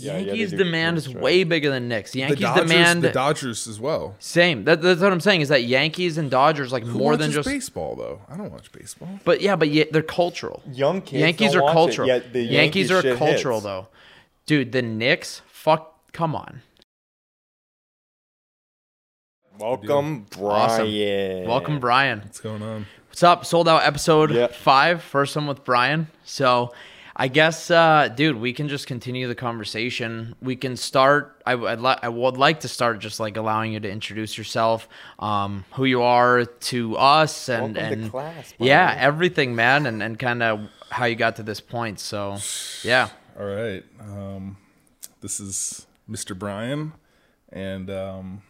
Yeah, yeah, Yankees do demand is things, way bigger than Knicks. The Yankees Dodgers, demand the Dodgers as well. same. That, that's what I'm saying is that Yankees and Dodgers like Who more than just. baseball though. I don't watch baseball. But yeah, but yeah, they're cultural. Young kids Yankees don't are watch it, cultural. yet the Yankees Yankees are shit cultural hits. though, dude. The Knicks, fuck, come on. Welcome, Awesome. Brian. Welcome, Brian. What's going on? What's up? Sold out episode Yeah. five, first one with Brian. So I guess, uh, dude, we can just continue the conversation. We can start. I, would li- I would like to start just like allowing you to introduce yourself, um, who you are to us, and Welcome to and class, yeah, Brian. everything, man, and and kind of how you got to this point. So yeah, All right. Um, this is Mr. Brian and um,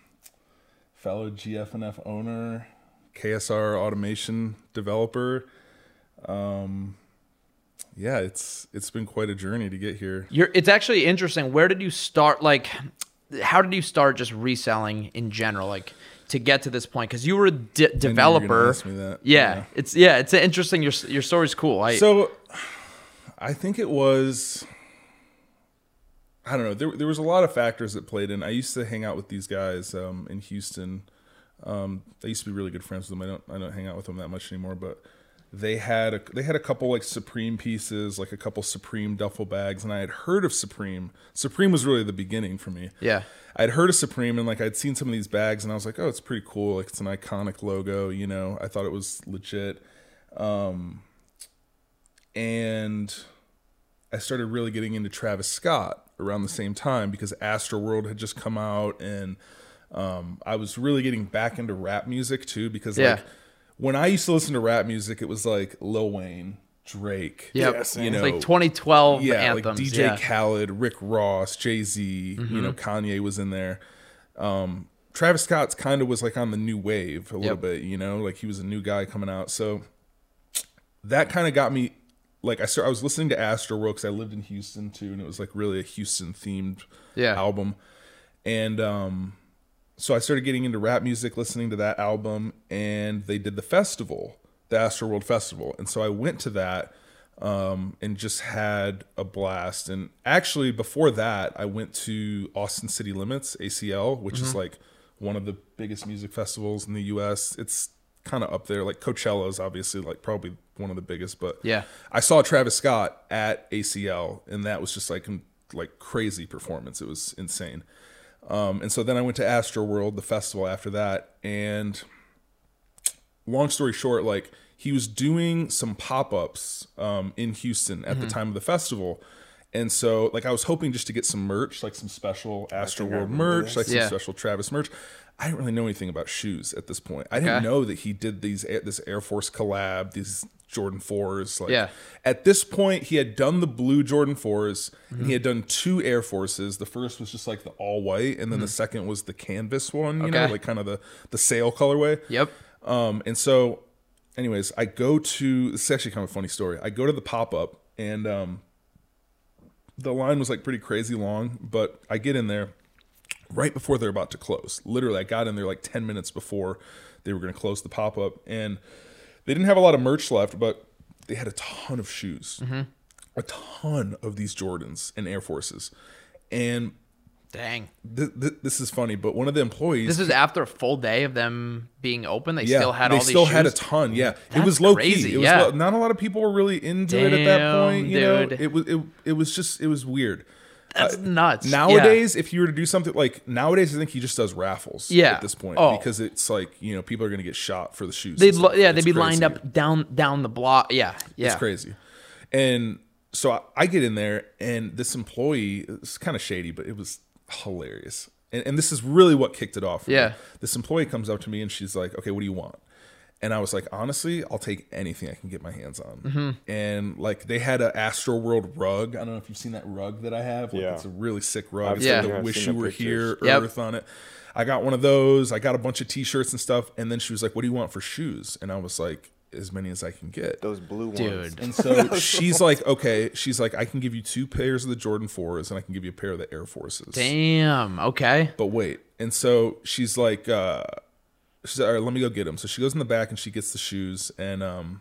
fellow GFNF owner, KSR automation developer. Um, yeah, it's it's been quite a journey to get here. you're. It's actually interesting. Where did you start? Like, how did you start just reselling in general? Like. To get to this point, because you were a de- you were gonna developer, ask me that. Yeah, Yeah. it's yeah, it's interesting. Your your story's cool. I So, I think it was. I don't know. There, there was a lot of factors that played in. I used to hang out with these guys um, in Houston. Um, I used to be really good friends with them. I don't. I don't hang out with them that much anymore. But they had a, they had a couple like Supreme pieces, like a couple Supreme duffel bags, and I had heard of Supreme. Supreme was really the beginning for me. yeah. I'd heard of Supreme and like I'd seen some of these bags and I was like, oh, it's pretty cool. Like it's an iconic logo, you know. I thought it was legit. Um, and I started really getting into Travis Scott around the same time because Astroworld had just come out and um, I was really getting back into rap music too because Yeah. like when I used to listen to rap music, it was like Lil Wayne, Drake, Yep. Yes, you know, like 2012 yeah, anthems. like DJ yeah. Khaled, Rick Ross, Jay Z, you know, Kanye was in there. Um, Travis Scott's kind of was like on the new wave a little Yep. bit, you know, like he was a new guy coming out. So that kind of got me like I started, I was listening to Astro World because I lived in Houston too, and it was like really a Houston themed Yeah. album. And um, so I started getting into rap music, listening to that album, and they did the festival, the Astro World Festival, and so I went to that um, and just had a blast. And actually, before that, I went to Austin City Limits (ACL), which is like one of the biggest music festivals in the U.S. It's kind of up there. Like Coachella is obviously like probably one of the biggest, but Yeah. I saw Travis Scott at ACL, and that was just like like crazy performance. It was insane. Um, and so then I went to Astro World, the festival after that, and long story short, like he was doing some pop ups um, in Houston at the time of the festival. And so, like, I was hoping just to get some merch, like some special Astro think I World remember merch, like some Yeah. special Travis merch. I didn't really know anything about shoes at this point. I didn't know that he did these this Air Force collab, these Jordan fours. Like, Yeah. At this point, he had done the blue Jordan 4s and Mm-hmm. he had done two Air Forces. The first was just like the all white, and then the second was the canvas one. You know, Mm-hmm. Like kind of the the sail colorway. Yep. Um, and so, anyways, I go to this is actually kind of a funny story. I go to the pop up, and um, the line was like pretty crazy long, but I get in there right before they're about to close. Literally, I got in there like 10 minutes before they were going to close the pop up, and they didn't have a lot of merch left, but they had a ton of shoes, mm-hmm. a ton of these Jordans and Air Forces. And Dang. th- th- this is funny, but one of the employees This is after a full day of them being open. They yeah, still had they all these still had a ton. Yeah, it was low crazy, key. It was yeah. low- not a lot of people were really into it at that point. You know, it was it, it was just it was weird. That's uh, nuts. Yeah. Nowadays, if you were to do something like nowadays, I think he just does raffles. Yeah. at this point Oh. because it's like you know people are going to get shot for the shoes. they'd lo- yeah they'd be crazy. lined up down down the block. Yeah. Yeah. It's crazy. And so I, I get in there, and this employee it's kind of shady, but it was hilarious. And, and this is really what kicked it off. for me. Yeah. This employee comes up to me and she's like, "Okay, what do you want?" And I was like, honestly, I'll take anything I can get my hands on. Mm-hmm. And like they had a Astro World rug. I don't know if you've seen that rug that I have. Like, Yeah. it's a really sick rug. I've It's seen like the I've "Wish You Were pictures. Here" Yep. Earth on it. I got one of those. I got a bunch of T-shirts and stuff. And then she was like, "What do you want for shoes?" And I was like, "As many as I can get." Those blue ones. Dude. And so she's like, okay, she's like, I can give you two pairs of the Jordan 4s and I can give you a pair of the Air Forces. Damn. Okay. But wait. And so she's like, uh, she's like, all right, let me go get them. So she goes in the back and she gets the shoes. And um,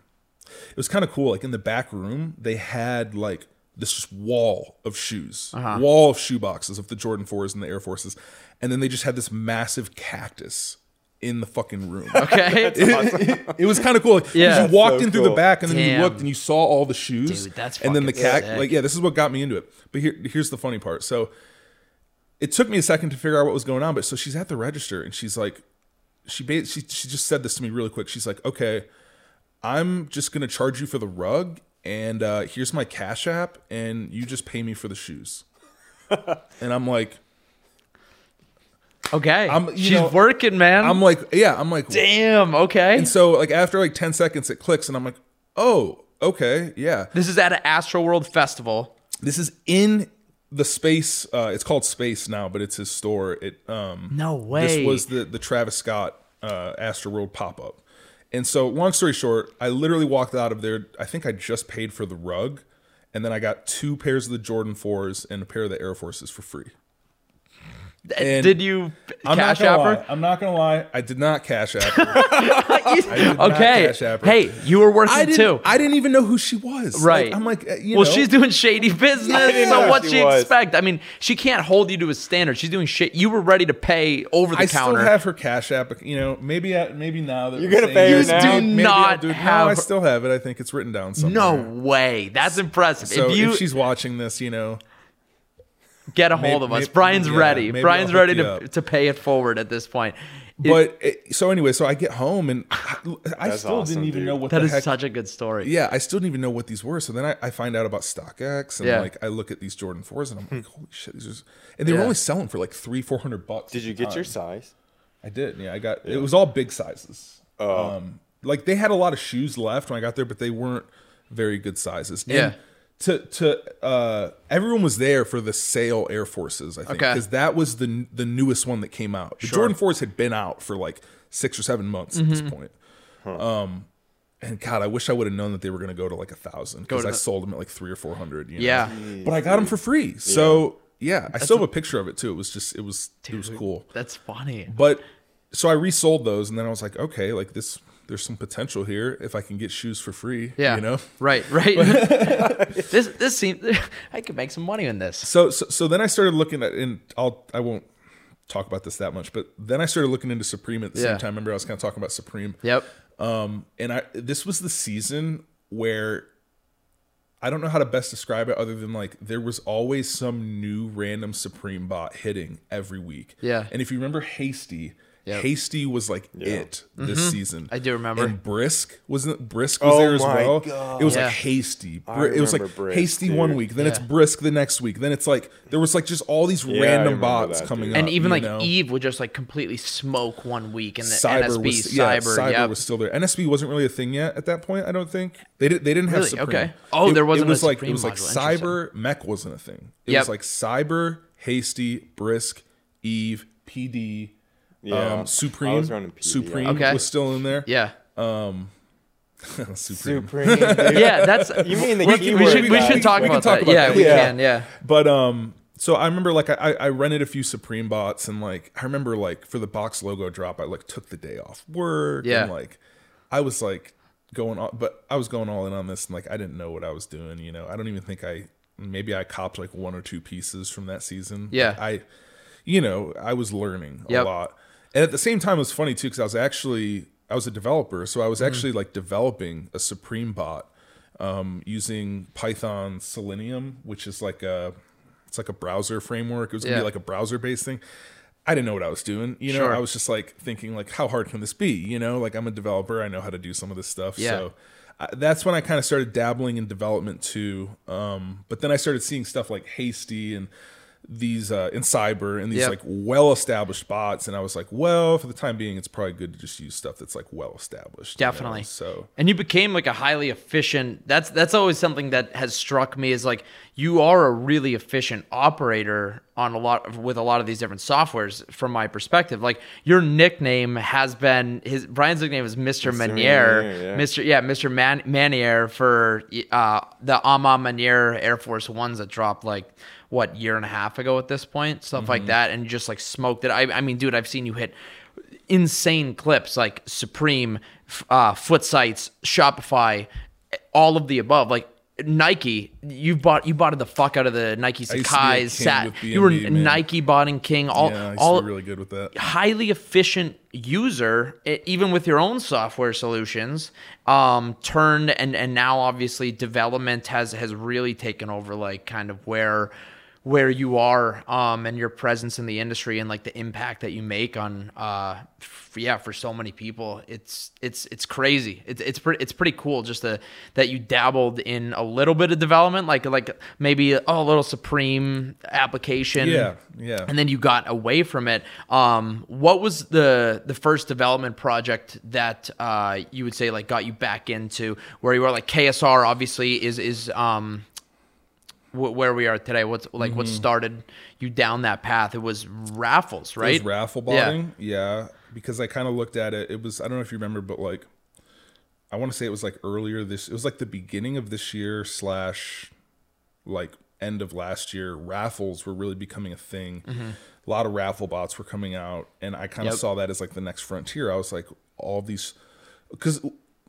it was kind of cool. Like in the back room, they had like this just wall of shoes, Uh-huh. wall of shoe boxes of the Jordan 4s and the Air Forces. And then they just had this massive cactus in the fucking room. Okay. it was kind of cool. Like, 'cause Yeah. you walked so in through the back and then Damn. you looked and you saw all the shoes. Dude, that's and then the fucking cac sick. like yeah, this is what got me into it. But here here's the funny part. So it took me a second to figure out what was going on, but so she's at the register and she's like she ba- she she just said this to me really quick. She's like, "Okay, I'm just going to charge you for the rug and uh here's my cash app and you just pay me for the shoes." and I'm like Okay. I'm- She's know, working, man. I'm like, yeah, I'm like Damn. Okay. And so like after like 10 seconds it clicks and I'm like, "Oh, okay, yeah." this is at an Astro World Festival. This is in the space uh it's called Space now, but it's his store. It um No way. This was the the Travis Scott uh Astro World pop-up. And so long story short, I literally walked out of there. I think I just paid for the rug and then I got two pairs of the Jordan 4s and a pair of the Air Forces for free. And Did you I'm cash not gonna app lie. her? I'm not gonna lie. I did not cash app her. not okay. cash app her. Hey, you were working I didn't. too. I didn't even know who she was. Right. Like, I'm like, uh, you well, know. she's doing shady business. didn't so know what she she expect? I mean, she can't hold you to a standard. She's doing shit. You were ready to pay over the I counter. still have her cash app. You know, maybe I, maybe now that You're gonna pay her this, now? You do maybe not do it. have- No, I still have it. I think it's written down somewhere. no way. That's impressive. So if you she's watching this, you know, get a hold maybe- of us, maybe- Brian's yeah, ready. Brian's ready to, to pay it forward at this point. It- but it, so anyway, so I get home and I, I still awesome, didn't even dude. know what that the is heck. such a good story. yeah, I still didn't even know what these were. So then I, I find out about StockX and Yeah. like I look at these Jordan fours and I'm like, holy shit, these are. And they were only selling for like three, four hundred bucks. Did you get the your size? I did. Yeah, I got. It was all big sizes. Oh. Um, like they had a lot of shoes left when I got there, but they weren't very good sizes. And Yeah. To to uh, everyone was there for the sale Air Forces. I think Okay. because that was the the newest one that came out. The Sure. Jordan fours had been out for like six or seven months at this Mm-hmm. point. Um, and God, I wish I would have known that they were going to go to like a thousand because to I the- sold them at like three or four hundred. You know? Yeah. but I got them for free. So yeah, I still have a picture of it too. It was just it was it was cool. That's funny. But so I resold those, and then I was like, okay, like this, there's some potential here if I can get shoes for free. Yeah. you know. Right, right. this this seems I could make some money in this. So so so then I started looking at, and I'll I won't talk about this that much, but then I started looking into Supreme at the Yeah. same time. Remember, I was kind of talking about Supreme. Yep. Um, and I this was the season where I don't know how to best describe it other than like there was always some new random Supreme bot hitting every week. Yeah. And if you remember Hasty, Yep. Hasty was like it this season. Mm-hmm. I do remember. And Brisk wasn't Brisk was Oh there as my well. God. It was Yeah. like Hasty. I Bri- it was like Brisk, Hasty one week, then it's Brisk the next week, then it's like there was like just all these I random bots that, coming dude. up. and even like know? Eve would just like completely smoke one week, and the Cyber NSB was yeah, Cyber, Cyber yep. was still there. NSB wasn't really a thing yet at that point. I don't think they did. They didn't have Really? Supreme. Okay. Oh, It- there wasn't It was like it was like. Cyber Mech wasn't a thing. It Yep. was like Cyber, Hasty, Brisk, Eve, PD, Yeah. um, I Supreme. was PD, Supreme yeah. Okay. was still in there. yeah. Supreme. Supreme. dude. Yeah, that's You mean the we, keyword we should we guys. should talk We can about talk that. about yeah, that. we Yeah. can. Yeah, But um, so I remember like I, I rented a few Supreme bots and like I remember like for the box logo drop I like took the day off work Yeah. and like I was like going on but I was going all in on this and like I didn't know what I was doing you know I don't even think I maybe I copped like one or two pieces from that season Like, Yeah. I you know I was learning a Yep. lot and at the same time it was funny too because I was actually I was a developer so I Mm-hmm. was actually like developing a Supreme bot um, using Python Selenium, which is like a it's like a browser framework. It was gonna Yeah. be like a browser based thing. I didn't know what I was doing. You know, Sure. I was just like thinking like, how hard can this be? You know, like I'm a developer. I know how to do some of this stuff. Yeah. So I, that's when I kind of started dabbling in development too. Um, but then I started seeing stuff like Hasty and these uh, in cyber and these Yep. like well established bots. And I was like, well, for the time being, it's probably good to just use stuff that's like well established. you know? Definitely. So and you became like a highly efficient. That's that's always something that has struck me is like you are a really efficient operator on a lot of, with a lot of these different softwares. From my perspective, like your nickname has been his Brian's nickname is Mr. Manier, Manier, yeah. Mr. Yeah, Mr. Man, Manier for uh, the Ama Manier Air Force Ones that dropped like what year and a half ago at this point, stuff Mm-hmm. like that, and just like smoked it. I, I mean, dude, I've seen you hit insane clips like Supreme, uh, Foot Sites, Shopify, all of the above. Like Nike, you bought you bought the fuck out of the Nike I used to be a Sacai's, Sat. You were man. Nike botting king. All yeah, all really good with that. highly efficient user, even with your own software solutions, um, turned and and now obviously development has has really taken over like kind of where where you are um and your presence in the industry and like the impact that you make on uh f- yeah for so many people it's it's it's crazy it's it's pretty it's pretty cool just to, that you dabbled in a little bit of development like like maybe oh, a little supreme application Yeah, yeah. and then you got away from it. Um, what was the the first development project that uh, you would say like got you back into where you were like KSR? Obviously, is is um, wh- where we are today. What's like what mm-hmm. started you down that path? It was raffles, right? It was raffle botting, yeah. Because I kind of looked at it. It was I don't know if you remember, but like I want to say it was like earlier this. It was like the beginning of this year slash like end of last year. Raffles were really becoming a thing. Mm-hmm. A lot of raffle bots were coming out, and I kind of Yep. saw that as like the next frontier. I was like, all these because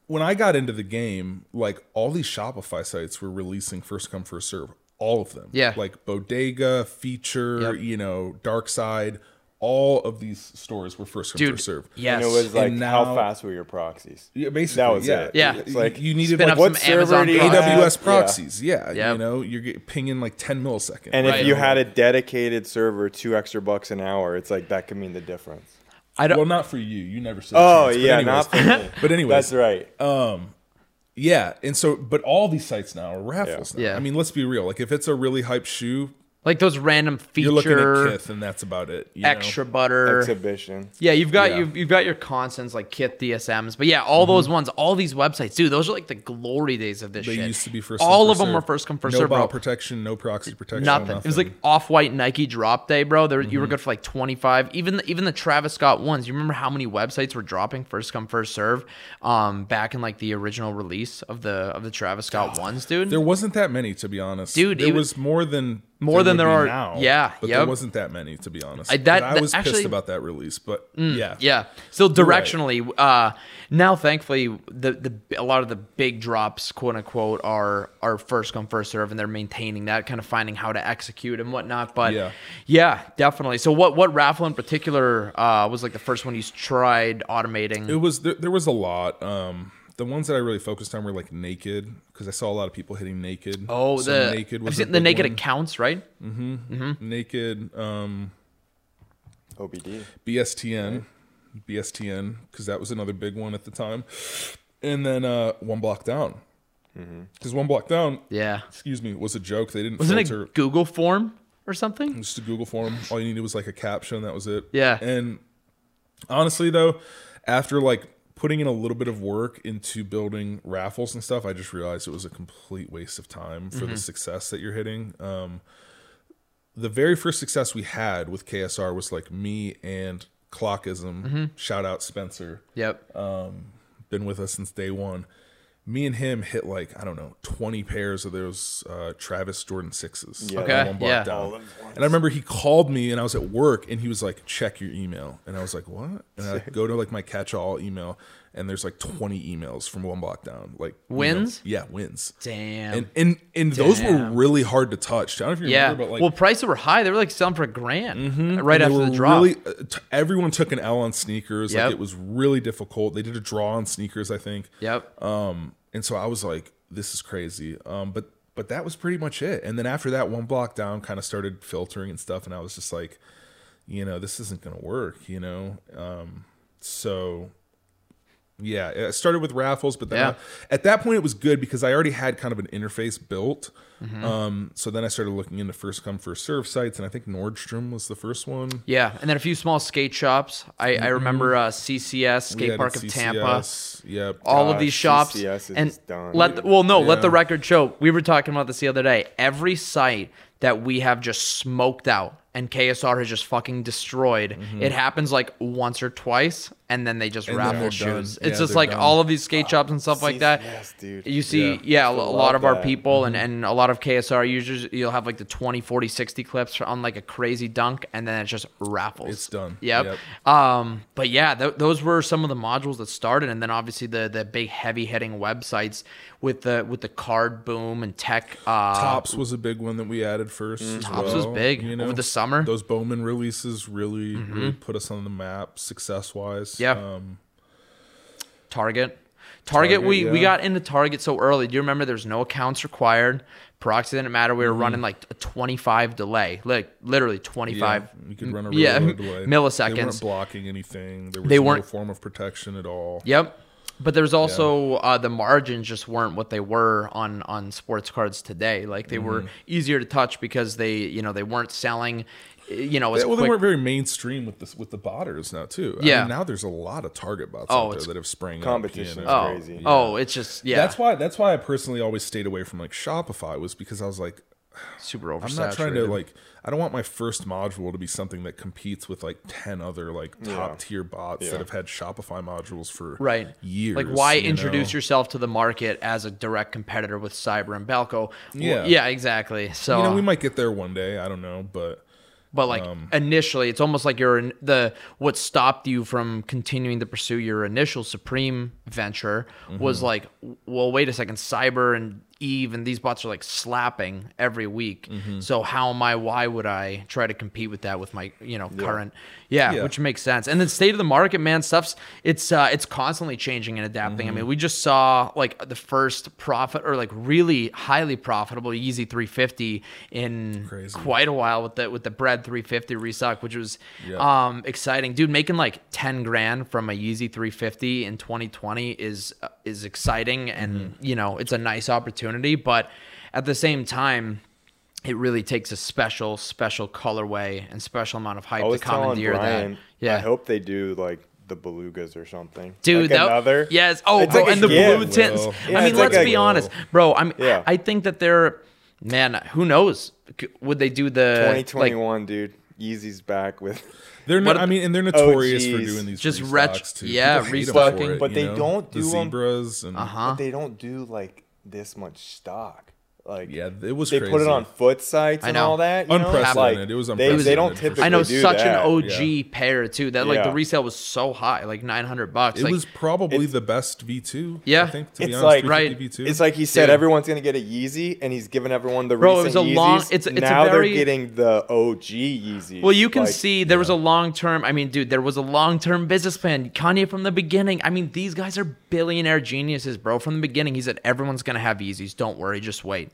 when I got into the game, like all these Shopify sites were releasing first come first serve, all of them. Yeah. like Bodega, Feature, Yep. you know, Dark Side, all of these stores were first come Dude, first serve. yes. And it was like, And how fast were your proxies? Yeah, basically, That was yeah. it. Yeah. It's like, you needed like up what server Amazon do you proxies. have? AWS Yeah. proxies. Yeah, Yep. you know, you're get- pinging like 10 milliseconds. And Right. if you had a dedicated server, two extra bucks an hour, it's like that could mean the difference. I don't. well, not for you. You never said. a Oh chance, but yeah, anyways. not for me. But anyways, that's right. Um, Yeah, and so, but all these sites now are raffles. Now. Yeah. I mean, let's be real. Like, if it's a really hype shoe, like those random you're looking at feature Kith, and that's about it. you know? extra butter. Exhibition. Yeah, you've got Yeah. you've, you've got your constants like Kith DSMs, but yeah, all those ones, all these websites, dude, those are like the glory days of this Mm-hmm. They shit. used to be first. All come, of first them were first come first no serve, bro. bot protection, no proxy protection. Nothing. It was like off white Nike drop day, bro. There, you were good for like twenty five. Even the, even the Travis Scott ones. You remember how many websites were dropping first come first serve, um, back in like the original release of the of the Travis Scott ones, dude. There wasn't that many, to be honest. Dude, there it- was more than More than there are- now. yeah, but yep. there wasn't that many, to be honest. I- that- I that- was actually- pissed about that release, but yeah, Yeah. So right. directionally, uh, now thankfully, the the a lot of the big drops, quote unquote, are are first come first serve, and they're maintaining that, kind of finding how to execute and whatnot. But Yeah. yeah, definitely. So what what raffle in particular uh, was like the first one you tried automating? It was there, there was a lot. Um, the ones that I really focused on were like naked because I saw a lot of people hitting naked. oh, So the naked I've was seen the naked one. accounts, right? Mm-hmm. mm-hmm. Naked. Um, OBD. BSTN, BSTN, because that was another big one at the time. And then uh, one block down, because one block down, Yeah. excuse me, was a joke. They didn't Wasn't filter it Google form or something? just a Google form. All you needed was like a caption. That was it. Yeah. And honestly, though, after like putting in a little bit of work into building raffles and stuff, I just realized it was a complete waste of time for Mm-hmm. the success that you're hitting. Um, the very first success we had with KSR was like me and Clockism. Mm-hmm. Shout out Spencer. Yep. Been with us since day one. Me and him hit like I don't know twenty pairs of those uh, Travis Jordan sixes. Yeah. Okay, one yeah. down. All And I remember he called me and I was at work and he was like, check your email. And I was like, what? And I go to like my catch all email and there's like 20 emails from one block down. Like you know, Wins? yeah, wins. Damn. And and and those were really hard to touch. I don't know if you yeah. remember, but like well, prices were high. They were like selling for a grand right they after were the drop. Really, uh, t- everyone took an L on sneakers. Yep. Like it was really difficult. They did a draw on sneakers, I think. yep. Um, and so I was like, this is crazy. Um, but but that was pretty much it. And then after that, one block down kind of started filtering and stuff, and I was just like, you know, this isn't gonna work. You know, um, so yeah, it started with raffles, but then Yeah. I- at that point it was good because I already had kind of an interface built. Mm-hmm. Um, so then I started looking into first come first serve sites, and I think Nordstrom was the first one. Yeah, and then a few small skate shops. I, I remember uh, CCS Mm-hmm. Skate Park at of Tampa. Yep. All of these shops CCS is and done. let the, well no let the record show. We were talking about this the other day. Every site that we have just smoked out and KSR has just fucking destroyed. It happens like once or twice, and then they just Mm-hmm. And then raffle shoes. done. It's Yeah, just like done. all of these skate shops and stuff like that. yes, dude. You see, Yeah. yeah, a Still lot love of our people and, Mm-hmm. and a lot of KSR users, you'll have like the 20, 40, 60 clips on like a crazy dunk, and then it's just raffles. It's done. Yep. Yep. Um, but yeah, th- those were some of the modules that started, and then obviously the the big heavy hitting websites with the with the card boom and tech. Uh, Topps was a big one that we added first. as Topps was big you over the summer. Those Bowman releases really, really put us on the map success wise. Yeah. Um, Target. Target, Target, we, we got into Target so early. Do you remember there's no accounts required? Proxy didn't matter. We were Mm-hmm. running like a 25 delay, like literally 25. yeah, you could run a yeah, delay. They milliseconds. weren't blocking anything. There was They no weren't- form of protection at all. Yep. But there's also uh, the margins just weren't what they were on on sports cards today. Like they were Mm-hmm. easier to touch because they you know they weren't selling, you know, as Yeah, well, they weren't very mainstream with this with the botters now too. I Yeah. mean, now there's a lot of Target bots Oh, out there that have sprang Competition up. you know. oh, crazy. oh, it's just yeah, That's why. That's why I personally always stayed away from like Shopify was because I was like, super oversaturated. I'm not trying to like. I don't want my first module to be something that competes with like ten other like top tier bots Yeah. that have had Shopify modules for right years. Like why you introduce know? yourself to the market as a direct competitor with Cyber and Balko? Well, Yeah. yeah, exactly. So You know, we might get there one day. I don't know, but But like Um, initially, it's almost like you're in the what stopped you from continuing to pursue your initial Supreme venture Mm-hmm. was like, well, wait a second, Cyber and Eve and these bots are like slapping every week. Mm-hmm. So how am I? Why would I try to compete with that with my you know current? Yeah, Yeah. which makes sense. And then state of the market, man, stuff's it's uh, it's constantly changing and adapting. Mm-hmm. I mean, we just saw like the first profit or like really highly profitable Yeezy 350 in Crazy. quite a while with the with the bread 350 restock, which was Yeah. um exciting, dude. Making like 10 grand from a Yeezy 350 in 2020 is uh, is exciting, and Mm-hmm. you know it's a nice opportunity, but at the same time. It really takes a special, special colorway and special amount of hype to was telling commandeer Brian, that. Yeah, I hope they do like the belugas or something. Dude, like that, another. yes. Oh, bro, like and the gift. blue tints. Yeah, I mean, let's a- be honest, bro. I'm. Yeah. I think that they're. Man, who knows? Would they do the like 2021, dude. Yeezy's back with. they're not. I mean, and they're notorious for doing these Just restocks, retro- too. yeah, People hate 'em restocking. it, But they know? don't the do 'em- zebras and Uh-huh. But they don't do like this much stock. Like yeah, it was they crazy. put it on foot sites and all that. You know? Unprecedented. Like, It was they, they don't for typically. I know do such that. an OG yeah. pair too. That like the resale was so high, like nine hundred bucks. It like, was probably the best V2. Yeah. I think to be It's honest, like- Right. V2. It's like he said, Dude. everyone's gonna get a Yeezy, and he's giving everyone the Bro, it was a long- Yeezys. it's- it's a now very- they're getting the OG Yeezys. Well, you can Like, see there was a long term. I mean, dude, there was a long term business plan. Kanye from the beginning. I mean, these guys are billionaire geniuses, bro. From the beginning, he said everyone's gonna have Yeezys. Don't worry, just wait.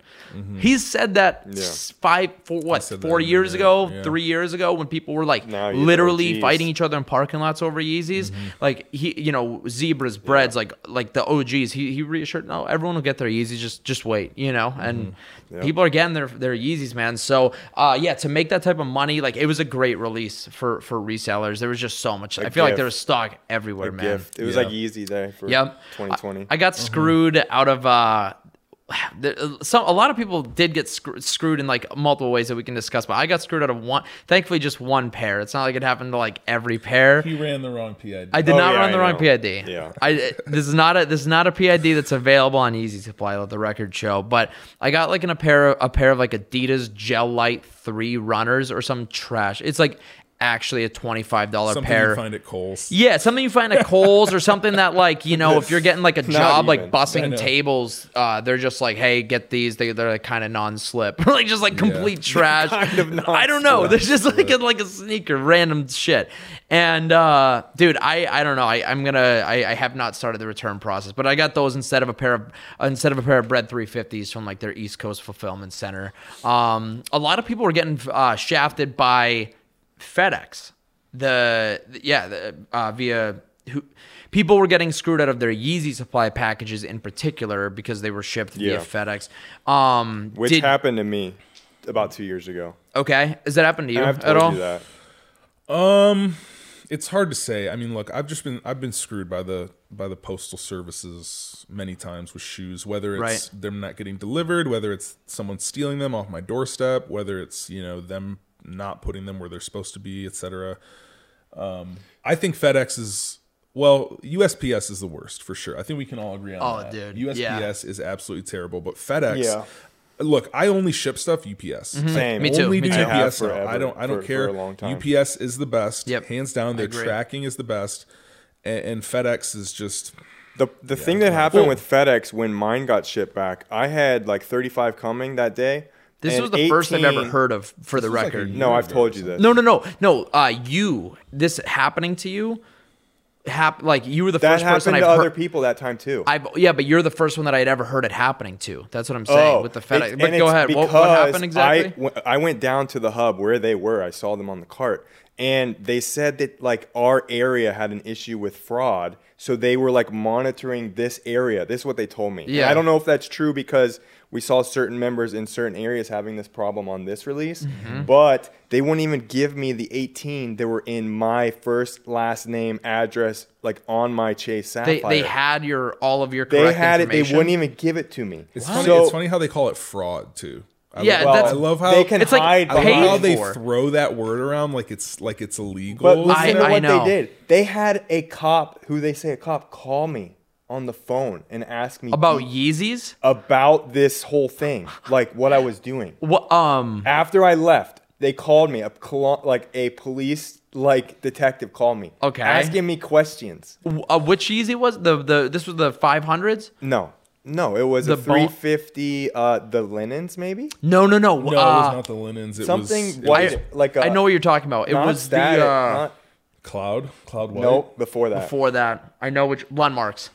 He's said that Yeah. five, four, what, four years the- ago, yeah. three years ago, when people were like Now literally OGs. fighting each other in parking lots over Yeezys. Like he, you know, zebras, breads, like like the OGs. He he reassured, no, everyone will get their Yeezys. Just just wait, you know. And Yeah. people are getting their their Yeezys, man. So uh, yeah, to make that type of money, like it was a great release for for resellers. There was just so much. I feel like there was stock everywhere, a man. gift. It was Yeah. like Yeezy Day for Yep. 2020. I got Mm-hmm. screwed out of uh there, Uh, some a lot of people did get screw, screwed in like multiple ways that we can discuss, but I got screwed out of one. Thankfully, just one pair. It's not like it happened to like every pair. he ran the wrong PID. I did Oh, not yeah, run I the wrong know. PID. Yeah. I uh, this is not a this is not a PID that's available on Yeezy Supply. Let the record show. But I got like in a pair a pair of like Adidas Gel Light three runners or some trash. It's like actually a twenty five dollar Something pair. you find at Kohl's. Yeah, something you find at Kohl's or something that like you know if you're getting like a job like even. I bussing tables, uh, they're just like, hey, get these. They they're like kind of non-slip, like just like complete trash. Kind of I don't know. non-slip. There's just like a, like a sneaker, random shit. And uh, dude, I I don't know. I I'm gonna I, I have not started the return process, but I got those instead of a pair of uh, instead of a pair of bread 350s from like their East Coast fulfillment center. Um, a lot of people were getting uh, shafted by FedEx. The yeah, the, uh, via who people were getting screwed out of their Yeezy supply packages in particular because they were shipped via FedEx. Um, Which did- happened to me about two years ago. Okay, has that happened to you I've at told all? you that. Um, it's hard to say. I mean, look, I've just been I've been screwed by the by the postal services many times with shoes. Whether it's Right. them not getting delivered, whether it's someone stealing them off my doorstep, whether it's you know them not putting them where they're supposed to be, etc. Um, I think FedEx is well, USPS is the worst for sure. I think we can all agree on Oh, that. dude, USPS yeah. is absolutely terrible, but FedEx. Yeah. Look, I only ship stuff UPS. Same. Mm-hmm. Me too, Only me do too. I have UPS now. forever, I don't. I don't for- care. for a long time. UPS is the best. Yep. Hands down. Their tracking is the best, and, and FedEx is just. The the thing that happened with FedEx when mine got shipped back, I had like 35 coming that day. This and was the first I've ever heard of, for the was like record. No, I've told you this. No, no, no, no. Uh, you this happening to you, hap- like you were the that first person happened I've to other heard. people that time too. I yeah, but you're the first one that I'd ever heard it happening to. That's what I'm saying oh, with the Fed. But go ahead. What, what happened exactly? I, w- I went down to the hub where they were. I saw them on the cart, and they said that like our area had an issue with fraud, so they were like monitoring this area. This is what they told me. And Yeah. I don't know if that's true because we saw certain members in certain areas having this problem on this release, Mm-hmm. but they wouldn't even give me the 18 that were in my first last name address, like on my Chase they Sapphire. they they had your all of your They had it. They wouldn't even give it to me. It's funny. So- it's funny how they call it fraud too. I Yeah, love, that's- I love how they can It's like hide I love how they for. throw that word around like it's like it's illegal. But listen I- to I what know. they did. They had a cop, who they say a cop, call me on the phone and ask me about de- Yeezys. about this whole thing, like what I was doing. What um After I left, they called me, a colo- like a police like detective called me, Okay. asking me questions. w- uh, which Yeezy was the the this was the 500s? No, no, it was The a 350, uh, the linens maybe No, no, no. no, it uh, was not the linens. It something was, it white, was like a, I know what you're talking about. It not was static, the uh, not, cloud, cloud white. nope, before that. before that. I know which landmarks.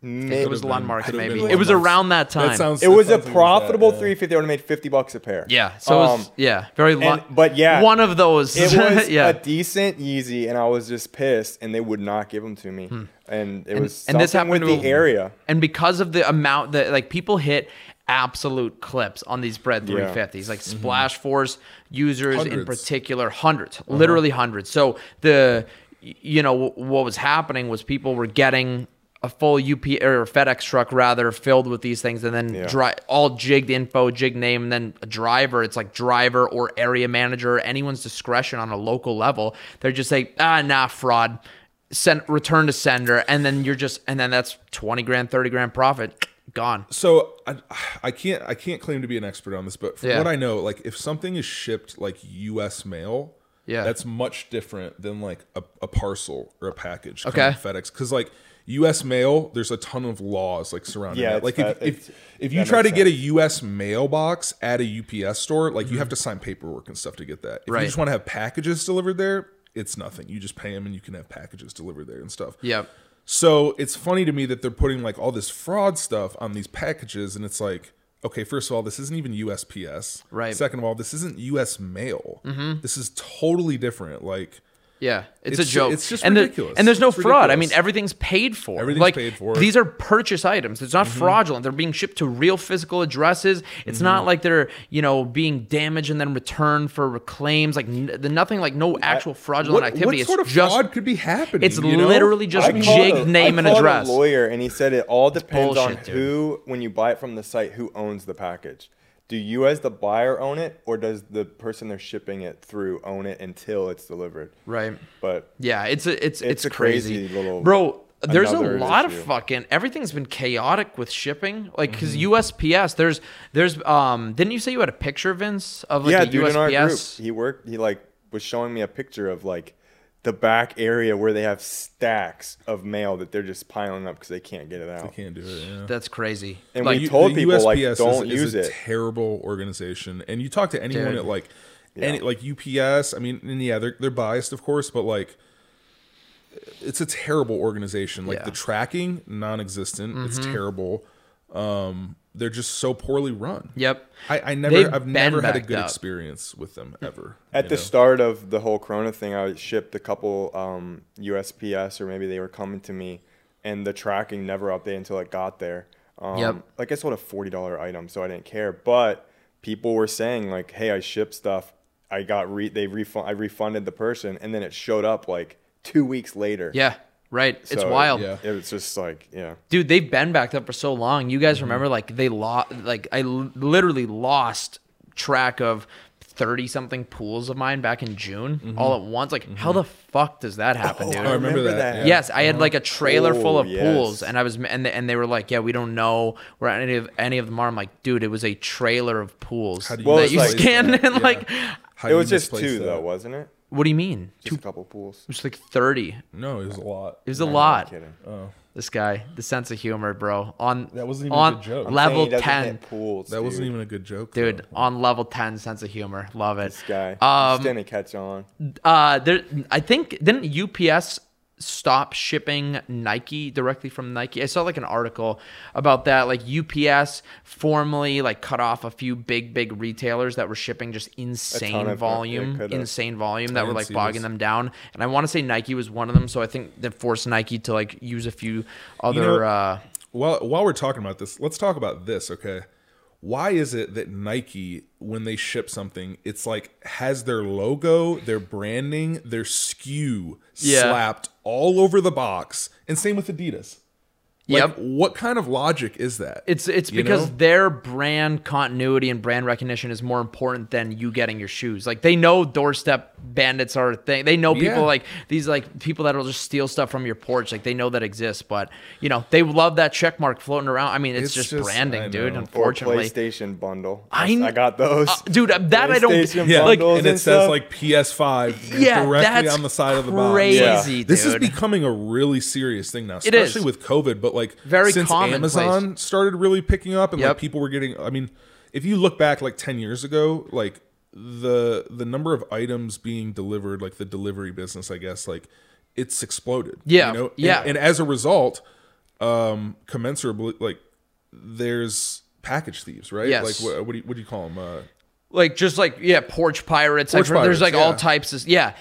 May- It was Could've been- landmarks could've maybe. been It was around that time. That sounds. it was a sounds like it was profitable that, yeah. 350. I would have made 50 bucks a pair. yeah. So it was, Um, yeah, very long. but yeah, one of those. It was yeah. a decent Yeezy, and I was just pissed, and they would not give them to me. And it was Hmm. and this something happened with to the a- area. and because of the amount that like people hit absolute clips on these bread 350s like splash force users in Hundreds. particular 100s literally hundreds so the you know what was happening was people were getting a full UP or FedEx truck rather filled with these things and then Yeah. dri- all jigged info, jig name, and then a driver. It's like driver or area manager, anyone's discretion on a local level. They're just like, ah, nah, fraud. Send return to sender, and then you're just, and then that's twenty grand, thirty grand profit gone. So I, I can't I can't claim to be an expert on this, but from Yeah. what I know, like if something is shipped like U.S. mail, Yeah. that's much different than like a, a parcel or a package. Okay. FedEx because like U.S. mail, there's a ton of laws like surrounding Yeah, it. Like that- if if, if you try to makes get a. U.S. mailbox at a UPS store, like you have to sign paperwork and stuff to get that. If Mm-hmm. Right. you just want to have packages delivered there, it's nothing. You just pay them and you can have packages delivered there and stuff. Yep. So it's funny to me that they're putting like all this fraud stuff on these packages, and it's like, okay, first of all, this isn't even USPS. Right. Second of all, this isn't US mail. Mm-hmm. This is totally different. Like, Yeah, it's, It's a joke. it's just and the- ridiculous. and there's no It's fraud. I mean, everything's paid for. Everything's like, paid for. Mm-hmm. These are purchase items. It's not fraudulent. They're being shipped to real physical addresses. It's Mm-hmm. not like they're you know being damaged and then returned for claims. Like n- the nothing like no actual fraudulent what, activity. what it's sort of just fraud could be happening? it's you know? literally just jig name I and address. A lawyer, and he said it all depends on bullshit, dude. who, when you buy it from the site, who owns the package. Do you, as the buyer, own it, or does the person they're shipping it through own it until it's delivered? Right. But Yeah, it's a, it's it's, It's crazy, crazy little- bro. There's a lot of fucking everything's been chaotic with shipping, like because Mm-hmm. USPS. There's there's um. Didn't you say you had a picture, Vince, of like yeah, a dude in our group, he worked. He like was showing me a picture of like the back area where they have stacks of mail that they're just piling up because they can't get it out. Can't do it. Yeah. That's crazy. And like, we told the people like don't is, use is a it. terrible organization, and you talk to anyone Dude. at like, any like UPS. I mean, and yeah, they're they're biased, of course, but like, it's a terrible organization. Like Yeah. the tracking, non-existent. It's Mm-hmm. terrible. Um, they're just so poorly run. yep. I, I never, They've I've never had a good up. experience with them ever. At the know? start of the whole Corona thing, I shipped a couple um, USPS, or maybe they were coming to me, and the tracking never updated until it got there. Um, Yep. Like I sold a forty dollar item, so I didn't care. But people were saying like, "Hey, I shipped stuff. I got re they refund. I refunded the person, and then it showed up like two weeks later. Yeah. Right. it's wild. yeah. It was just like, yeah, dude they've been backed up for so long you Mm-hmm. guys remember like they lost like i l- literally lost track of 30 something pools of mine back in June all at once. Like, how the fuck does that happen, dude? I remember that, yeah. Yes, I had like a trailer full Oh, of pools, yes. and I was, and they, and they were like, "Yeah, we don't know where any of any of them are." I'm like, "Dude, it was a trailer of pools How do Well, that you like- scanned and Yeah. like." How It was just two that? though, wasn't it? What do you mean? Just Two, a couple pools. it was like 30. No, it was a lot. It was a I'm lot. kidding. Oh. This guy, the sense of humor, bro. On That wasn't even a on good joke. I'm level Saying he doesn't 10, hit pools. That wasn't even a good joke, dude. though. On level 10, sense of humor. Love it. This guy Um, just didn't catch on. Uh, there. I think didn't UPS stop shipping Nike directly from Nike? I saw like an article about that. Like UPS formally like cut off a few big big retailers that were shipping just insane volume, insane volume that were like bogging this. them down. And I want to say Nike was one of them. So I think that forced Nike to like use a few other. know- uh, While while we're talking about this, let's talk about this, okay? Why is it that Nike, when they ship something, it's like has their logo, their branding, their SKU Yeah. slapped all over the box, and same with Adidas. Like, Yep. What kind of logic is that? It's it's because know? their brand continuity and brand recognition is more important than you getting your shoes. Like they know doorstep bandits are a thing. They know people Yeah. like these like people that'll just steal stuff from your porch. Like they know that exists, but you know they love that check mark floating around. I mean, it's, It's just, just- branding, I dude. know. Or Unfortunately, PlayStation bundle. I I, got those. Uh, dude, that I don't- yeah, bundles and it and says stuff. like PS5 Yeah, directly that's on the side of the box. crazy, Yeah. This is becoming a really serious thing now, It is. especially with COVID. But like, Very since. Amazon started really picking up, and Yep. like people were getting. I mean, if you look back like ten years ago, like the the number of items being delivered, like the delivery business, I guess, like it's exploded. Yeah, you know? And- yeah. and, as a result, um, commensurably, like there's package thieves, right? Yes. Like what, what do you what do you call them? Uh, like just like yeah porch pirates Porch like, there's pirates, like all types of yeah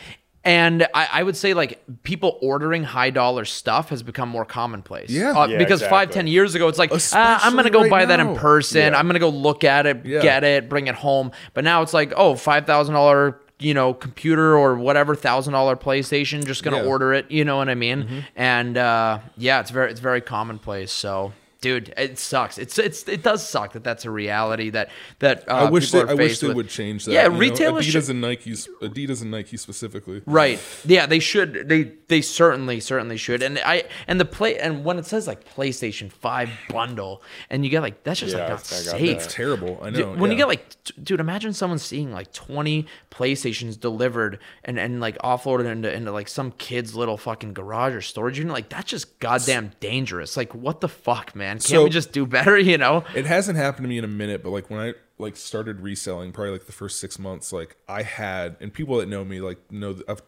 and I, I would say like people ordering high dollar stuff has become more commonplace Yeah. Uh, Yeah, because five exactly. ten years ago it's like ah, i'm gonna go right buy that in person Yeah. i'm gonna go look at it Yeah. get it bring it home but now it's like oh five thousand dollar you know computer or whatever thousand dollar playstation just gonna Yeah. Mm-hmm. order it you know what i mean and uh yeah it's very it's very commonplace so Dude, it sucks. It's it's it does suck that that's a reality that that uh, I wish people they, are I wish faced they with. would change that. Yeah, you know? retailers Adidas should- and Nike's Adidas and Nike specifically. Right. Yeah, they should. They they certainly certainly should. And I and the play and when it says like PlayStation Five bundle and you get like that's just Yeah, like I not safe. that. It's terrible. I know. Dude, when you get like, t- dude, imagine someone seeing like twenty PlayStations delivered and, and like offloaded into into like some kid's little fucking garage or storage unit, like that's just goddamn dangerous. Like, what the fuck, man? Can't So- we just do better? You know? It hasn't happened to me in a minute, but like when I like started reselling, probably like the first six months, like I had, and people that know me like know that I've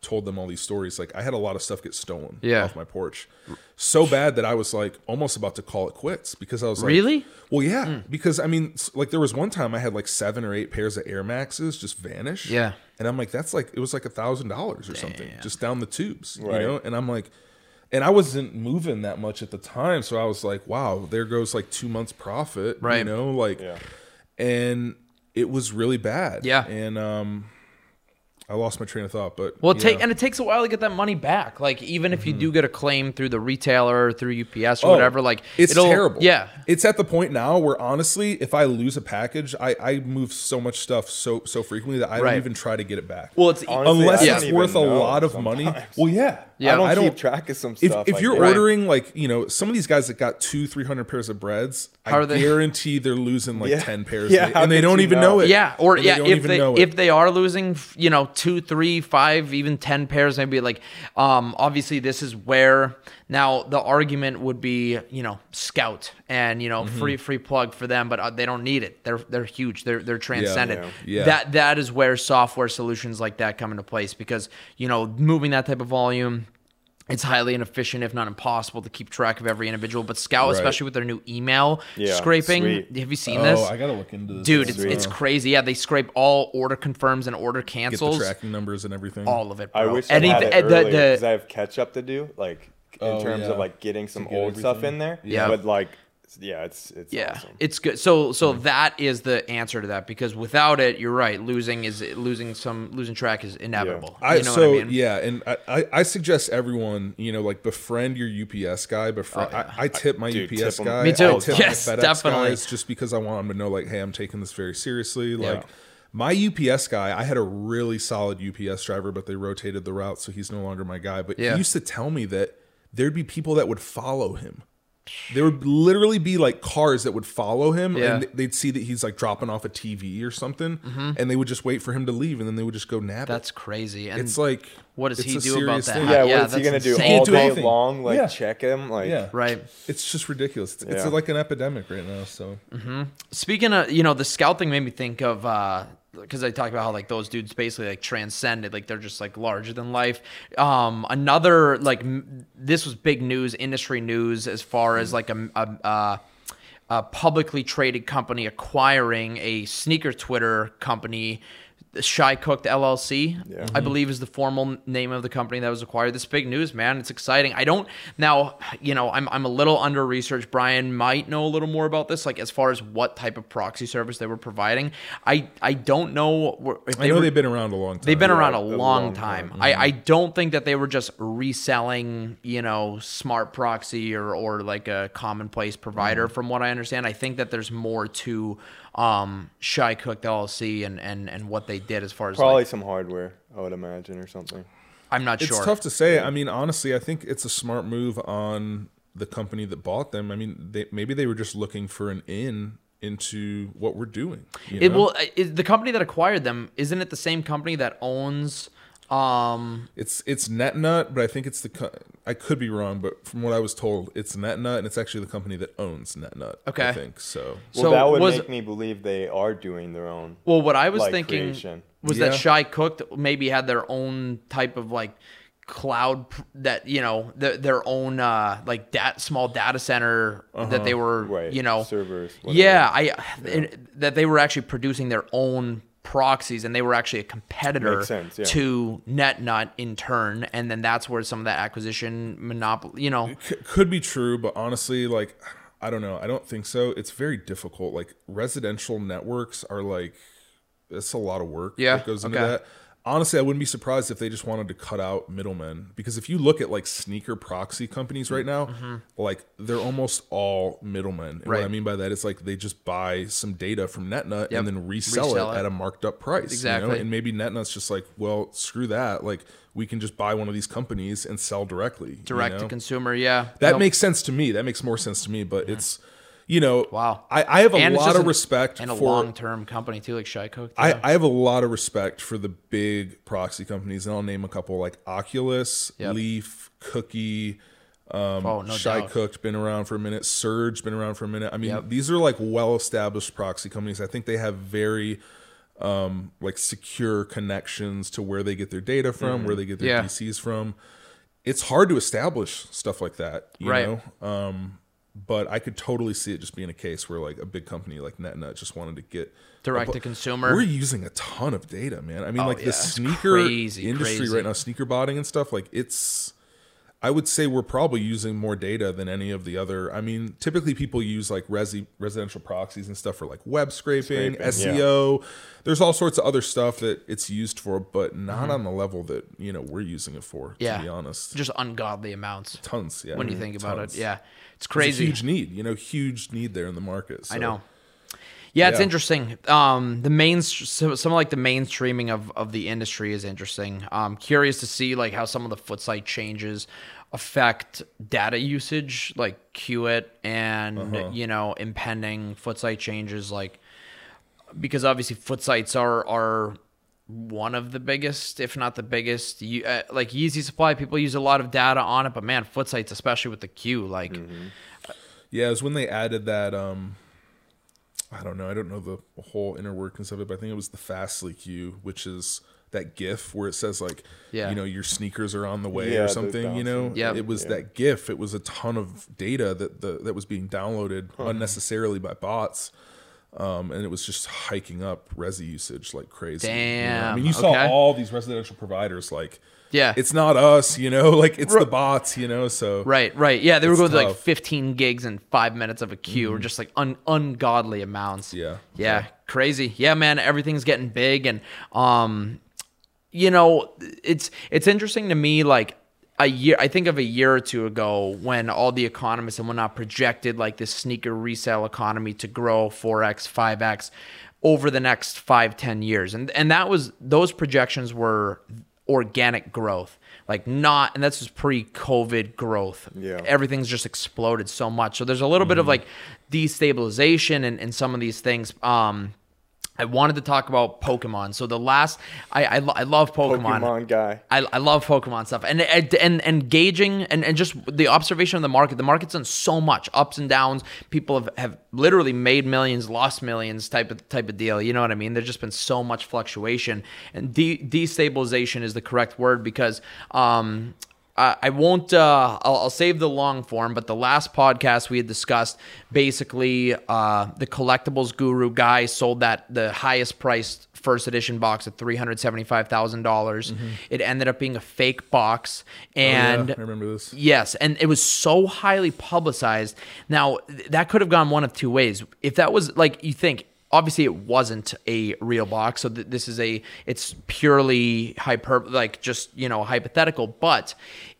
told them all these stories. Like I had a lot of stuff get stolen Yeah. off my porch, so bad that I was like almost about to call it quits because I was like, Really? Well, yeah, Hmm. because I mean, like there was one time I had like seven or eight pairs of Air Maxes just vanish. Yeah. and I'm like, that's like it was like a thousand dollars or something just down the tubes, Right. you know. And I'm like. And I wasn't moving that much at the time, so I was like, "Wow, there goes like two months profit." Right. You know, like, Yeah. and it was really bad. Yeah. and um, I lost my train of thought, but Well, it yeah. take and it takes a while to get that money back. Like even if you do get a claim through the retailer or through UPS or Mm-hmm. Oh, whatever, like it's it'll, terrible. Yeah, it's at the point now where honestly, if I lose a package, I I move so much stuff so so frequently that I Right. don't even try to get it back. Well, it's Honestly, unless I it's worth a lot of money. Well, yeah, Yeah. I don't, I don't keep track of some if, stuff. if like you're that. Ordering like you know some of these guys that got two three hundred pairs of breads How i are they- guarantee they're losing like Yeah. 10 pairs Yeah, and they- and they don't even know? know it yeah, or And yeah, if even they if they are losing, you know, two, three, five, even ten pairs, maybe like, um, obviously this is where now the argument would be, you know, Scout and you know, Mm-hmm. free free plug for them, but uh, they don't need it. They're they're huge. They're they're transcendent. Yeah. Yeah. That that is where software solutions like that come into place because you know, moving that type of volume. It's highly inefficient, if not impossible, to keep track of every individual. But Scout, Right. especially with their new email Yeah, scraping, sweet. have you seen oh this? i gotta look into this Dude, it's, it's crazy. Yeah, they scrape all order confirms and order get the cancels, tracking numbers and everything all of it. Bro. I wish I had it the- earlier the- because I have catch up to do, like in Oh, terms yeah. of like getting some get old stuff in there. Yeah. but like, yeah, it's it's yeah, awesome. it's good. So so mm-hmm. that is the answer to that because without it, you're right. Losing is losing some losing track is inevitable. I, you know so what I mean? yeah, and I, I, I suggest everyone, you know, like befriend your UPS guy. Befriend. Oh, yeah. I, I tip my Dude, UPS tip 'em. guy. Me too. I tip Yes, my FedEx definitely. guys just because I want them to know, like, hey, I'm taking this very seriously. Like, My UPS guy, I had a really solid UPS driver, but they rotated the route, so he's no longer my guy. But Yeah. he used to tell me that there'd be people that would follow him. There would literally be like cars that would follow him, Yeah. and they'd see that he's like dropping off a TV or something, and they would just wait for him to leave, and then they would just go nab it. Mm-hmm. That's crazy. And It's like what does he a do about serious that? thing. Yeah, Yeah, what is he that's gonna do insane. all do day anything. long? Like Yeah. check him? Like yeah, right. It's just ridiculous. It's, it's like an epidemic right now. So Speaking of, you know, the scout thing made me think of because I talked about how like those dudes basically like transcended, like they're just like larger than life. Um, another like m- this was big news, industry news, as far as like a, a, a, a publicly traded company acquiring a sneaker Twitter company. Shy Cooked LLC, Yeah. I mm-hmm. believe, is the formal name of the company that was acquired. This big news, man. It's exciting. I don't now, you know, I'm I'm a little under researched. Brian might know a little more about this, like as far as what type of proxy service they were providing. I I don't know wh- if I know were, they've been around a long time. They've been Yeah, around a a long, long time. time. I, mm-hmm. I don't think that they were just reselling, you know, smart proxy or, or like a commonplace provider mm-hmm. from what I understand. I think that there's more to um Shy Cooked LLC and, and, and what they did as far as probably like, some hardware, I would imagine, or something. I'm not It's sure. It's tough to say. I mean, honestly, I think it's a smart move on the company that bought them. I mean, they, maybe they were just looking for an in into what we're doing. you It know? will is the company that acquired them, isn't it the same company that owns um It's it's NetNut, but I think it's the co- I could be wrong, but from what I was told, it's NetNut, and it's actually the company that owns NetNut. Okay. I think so. Well, So that would was- make me believe they are doing their own. Well, what I was like, thinking creation. was Yeah. that Shy Cooked maybe had their own type of like cloud pr- that you know their, their own uh like dat small data center that they were Uh-huh. Right. you know servers. whatever. yeah I it- that they were actually producing their own proxies and they were actually a competitor sense, yeah. to NetNut in turn and then that's where some of that acquisition monopoly you know C- could be true, but honestly, like I don't know. I don't think so. It's very difficult. Like residential networks are like it's a lot of work Yeah, that goes into okay. that. Honestly, I wouldn't be surprised if they just wanted to cut out middlemen because if you look at like sneaker proxy companies right now, like they're almost all middlemen. And what I Mm-hmm. Mean by that is like they just buy some data from NetNut Yep. and then resell, Resell it, it. at a marked up price. you know? Exactly. And maybe NetNut's just like, well, screw that. Like we can just buy one of these companies and sell directly. you direct to consumer. yeah That No, makes sense to me. That makes more sense to me. But it's, you know, Wow. I, I have a and lot of an- respect and a long-term company too like Shy Cooked I. I have a lot of respect for the big proxy companies, and I'll name a couple like Oculus, Yep. Leaf, Cookie, um, oh no Shy doubt Cooked, been around for a minute. Surge, been around for a minute. I mean, Yep. these are like well-established proxy companies. I think they have very um, like secure connections to where they get their data from, where they get their Yeah. DCs from. It's hard to establish stuff like that, you Right. know. Um, but I could totally see it just being a case where like a big company like NetNut just wanted to get direct a to bu- consumer We're using a ton of data, man. I mean, Oh, like yeah, the sneaker crazy, industry crazy. right now, sneaker botting and stuff. Like it's, I would say we're probably using more data than any of the other. I mean, typically people use like resi residential proxies and stuff for like web scraping, Scraping, SEO. There's all sorts of other stuff that it's used for, but not Mm-hmm. on the level that you know we're using it for. Yeah. To be honest, just ungodly amounts tons. Yeah, when you think about tons. it. Yeah, it's crazy. huge need. You know, huge need there in the market. I know. Yeah, it's Yeah. interesting. Um, the main, so, some of like the mainstreaming of, of the industry is interesting. I'm curious to see like how some of the foot site changes affect data usage, like Qt and Uh-huh. you know impending foot site changes, like because obviously foot sites are are one of the biggest, if not the biggest. You, uh, like Yeezy Supply, people use a lot of data on it, but man, foot sites, especially with the Q, like Yeah, it was when they added that. um I don't know. I don't know the whole inner workings of it, but I think it was the Fastly queue, which is that GIF where it says like, Yeah. you know, your sneakers are on the way Yeah, or something. You know. Yep. it was Yeah. that GIF. It was a ton of data that the that was being downloaded unnecessarily by bots. Um, and it was just hiking up Resi usage like crazy. you know? I mean, you saw all these residential providers like, yeah, it's not us, you know, like it's the bots, you know. So Right, right. Yeah, they were going to like. Mm-hmm. 15 gigs in five minutes of a queue, or just like un- ungodly amounts. Yeah. yeah, crazy. Yeah, man, everything's getting big, and um, you know, it's it's interesting to me. Like a year, I think of a year or two ago when all the economists and whatnot projected like this sneaker resale economy to grow 4x, 5x. over the next five ten years and and that was those projections were organic growth. Like not and that's just pre-covid growth. Yeah. everything's just exploded so much. So there's a little bit of like destabilization and, and some of these things. Um I wanted to talk about Pokemon. So the last, I I, I love Pokemon. Pokemon guy. I, I love Pokemon stuff and and and, and gauging and, and just the observation of the market. The market's done so much ups and downs. People have, have literally made millions, lost millions type of type of deal. You know what I mean? There's just been so much fluctuation and de- destabilization is the correct word because um I I won't. Uh, I'll, I'll save the long form, but the last podcast we had discussed basically uh, the collectibles guru guy sold that the highest priced first edition box at three hundred seventy five thousand dollars. It ended up being a fake box, and yeah, I remember this. Yes, and it was so highly publicized. Now, th- that could have gone one of two ways. If that was like you think obviously it wasn't a real box, so th- this is a it's purely hyper like just, you know, hypothetical, but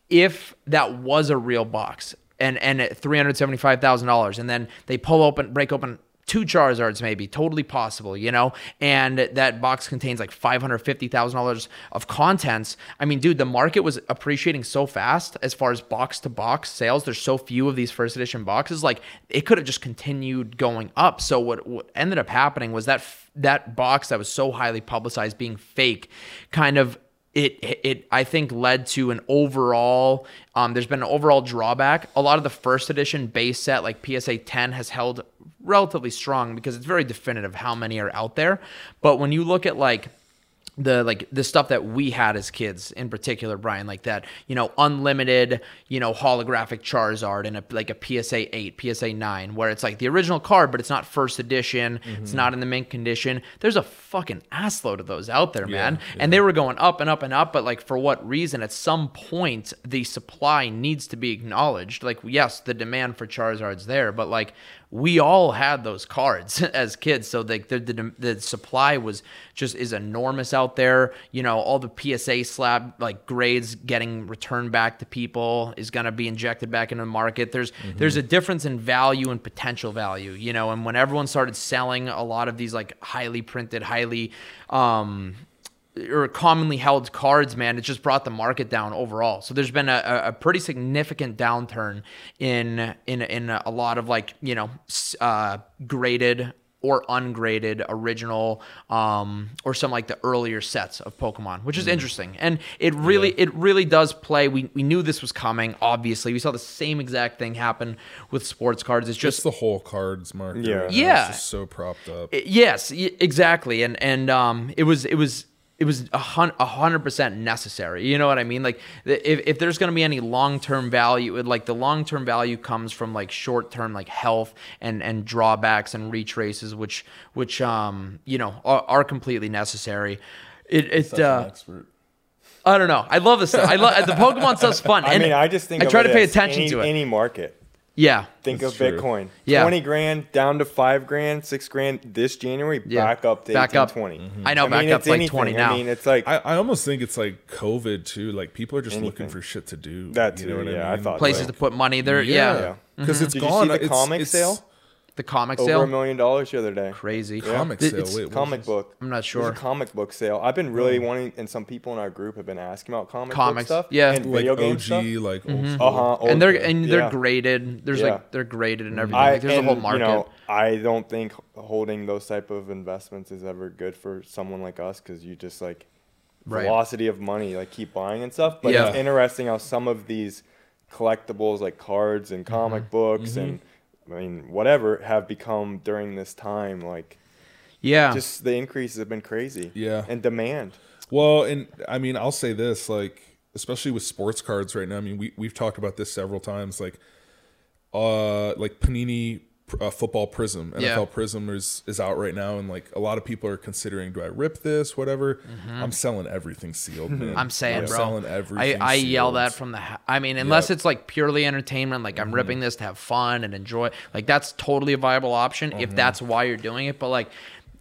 if that was a real box and and at $375,000 and then they pull open break open two Charizards maybe, totally possible, you know, and that box contains like five hundred fifty thousand dollars of contents. I mean, dude, the market was appreciating so fast as far as box to box sales. There's so few of these first edition boxes, like it could have just continued going up. So what what ended up happening was that that box that was so highly publicized being fake, kind of it it I think led to an overall um there's been an overall drawback. A lot of the first edition base set like PSA 10 has held relatively strong because it's very definitive how many are out there. But when you look at like the like the stuff that we had as kids in particular brian like that you know unlimited you know holographic charizard and a, like a psa 8 psa 9 where it's like the original card but it's not first edition. It's mm-hmm. not in the mint condition. There's a fucking assload of those out there man. and they were going up and up and up but like for what reason? At some point the supply needs to be acknowledged. Like yes the demand for charizard's there but like we all had those cards as kids. So like the, the the supply was just is enormous out there. You know all the psa slab like grades getting returned back to people is going to be injected back into the market. There's there's a difference in value and potential value you know and when everyone started selling a lot of these like highly printed highly um or commonly held cards, man, it just brought the market down overall. So there's been a, a a pretty significant downturn in in in a lot of like you know uh, graded or ungraded original um, or some like the earlier sets of Pokemon, which is interesting. And it really it really does play. We we knew this was coming. Obviously, we saw the same exact thing happen with sports cards. It's just Just the whole cards market. Yeah. right now Yeah. just so propped up. Yes, y- exactly, and and um, it was it was it was a hundred percent necessary. You know what I mean? Like if if there's gonna be any long term value, it, like the long term value comes from like short term like health and and drawbacks and retraces, which which um you know are, are completely necessary. It it uh, expert. I don't know. I love this stuff. I love the Pokemon stuff's fun. I mean, I just think I try to pay attention any, to it. Any market. Yeah, Think of true. Bitcoin. Yeah. 20 grand down to 5 grand, 6 grand this January, Yeah. back up to Back 18, up. 20. Mm-hmm. I know, I back mean, up it's like anything. 20 now. I mean, it's like I, I almost think it's like COVID too. Like people are just looking for shit to do. That you know too, what yeah, I I thought places Like- to put money there. Yeah, Yeah. because mm-hmm. it's Did you see gone. the It's- comic it's- sale? The comic over sale. a million dollars the other day. Crazy. Comic sale. it's- Wait, Comic book. I'm not There's sure. a comic book sale. I've been really wanting, and some people in our group have been asking about comic Comics, book stuff. yeah. and like video game OG, stuff. like old school. Uh huh. and they're and they're yeah. graded. There's Yeah. like they're graded and everything. I, Like, there's a whole market. You know, I don't think holding those type of investments is ever good for someone like us because you just like Right. velocity of money, like keep buying and stuff. But Yeah. it's interesting how some of these collectibles, like cards and comic Mm-hmm. books and I mean whatever, have become during this time like yeah, just the increases have been crazy. Yeah. and demand. Well, and I mean, I'll say this, like, especially with sports cards right now. I mean, we we've talked about this several times. Like, uh, like Panini uh, Football Prizm, NFL Yeah. Prizm is is out right now, and like a lot of people are considering, do I rip this? Whatever. I'm selling everything sealed. Man. Mm-hmm. I'm saying, I'm bro. selling I, everything. I yell sealed. that from the. ha- I mean, unless Yep. it's like purely entertainment, like I'm ripping this to have fun and enjoy. Like that's totally a viable option if that's why you're doing it. But like.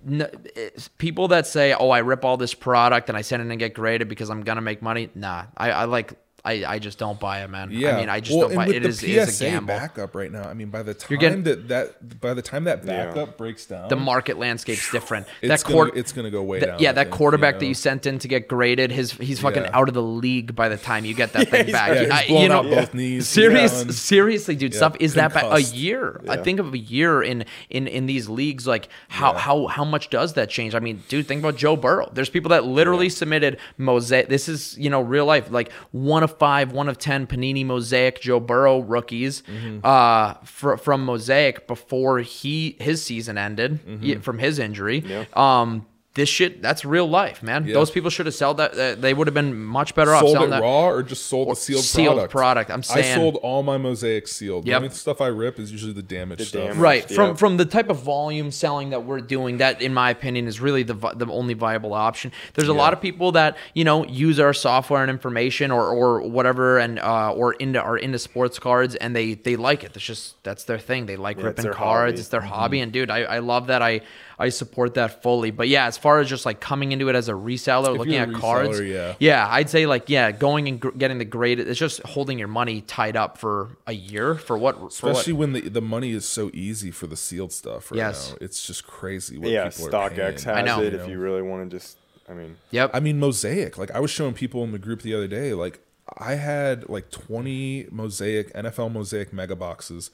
n- it's- people that say, "Oh, I rip all this product and I send it and get graded because I'm gonna make money." Nah, I, I like I, I just don't buy it, man. Yeah, I mean, I just Well, don't buy with it. It the is, it is a gamble. backup right now. I mean, by the time You're getting- that that by the time that Yeah. backup breaks down, The market landscape's different. it's that gonna, it's gonna go way Th- down. yeah, that think, quarterback you that you sent in to get graded, his he's fucking Yeah. out of the league by the time you get that thing he's- back. yeah, he's I- blown you know, out both knees. Serious, seriously, dude, Yeah, stuff is that bad? A concussed. year. I think of a year in in in these leagues. Like how Yeah. how how much does that change? I mean, dude, think about Joe Burrow. There's people that literally submitted mosaic. This is you know real life. Like one of five, one of ten Panini mosaic Joe Burrow rookies Mm-hmm. uh, fr- from mosaic before he his season ended Mm-hmm. from his injury. Yeah. Um. This shit, that's real life, man. Yeah. Those people should have sold that. Uh, they would have been much better off sold selling it that. raw or just sold the sealed, sealed product. product, I'm saying I sold all my mosaics sealed. Yep. The only stuff I rip is usually the damaged The stuff. damage. right Yeah. from from the type of volume selling that we're doing that in my opinion is really the the only viable option there's a lot of people that you know use our software and information or or whatever and uh or into are into sports cards and they they like it that's just that's their thing they like Yeah, ripping their cards hobby. it's their hobby and dude I, I love that i i support that fully but yeah as far as just like coming into it as a reseller looking you're at a cards yeah. yeah i'd say like yeah going and gr- getting the grade it's just holding your money tied up for a year for what for what Especially when the, the money is so easy for the sealed stuff right Yes. now. It's just crazy what Yeah, people are paying. StockX I know. it. If you really want to just, I mean, yep I mean, mosaic. Like I was showing people in the group the other day. Like I had like twenty mosaic NFL mosaic mega boxes,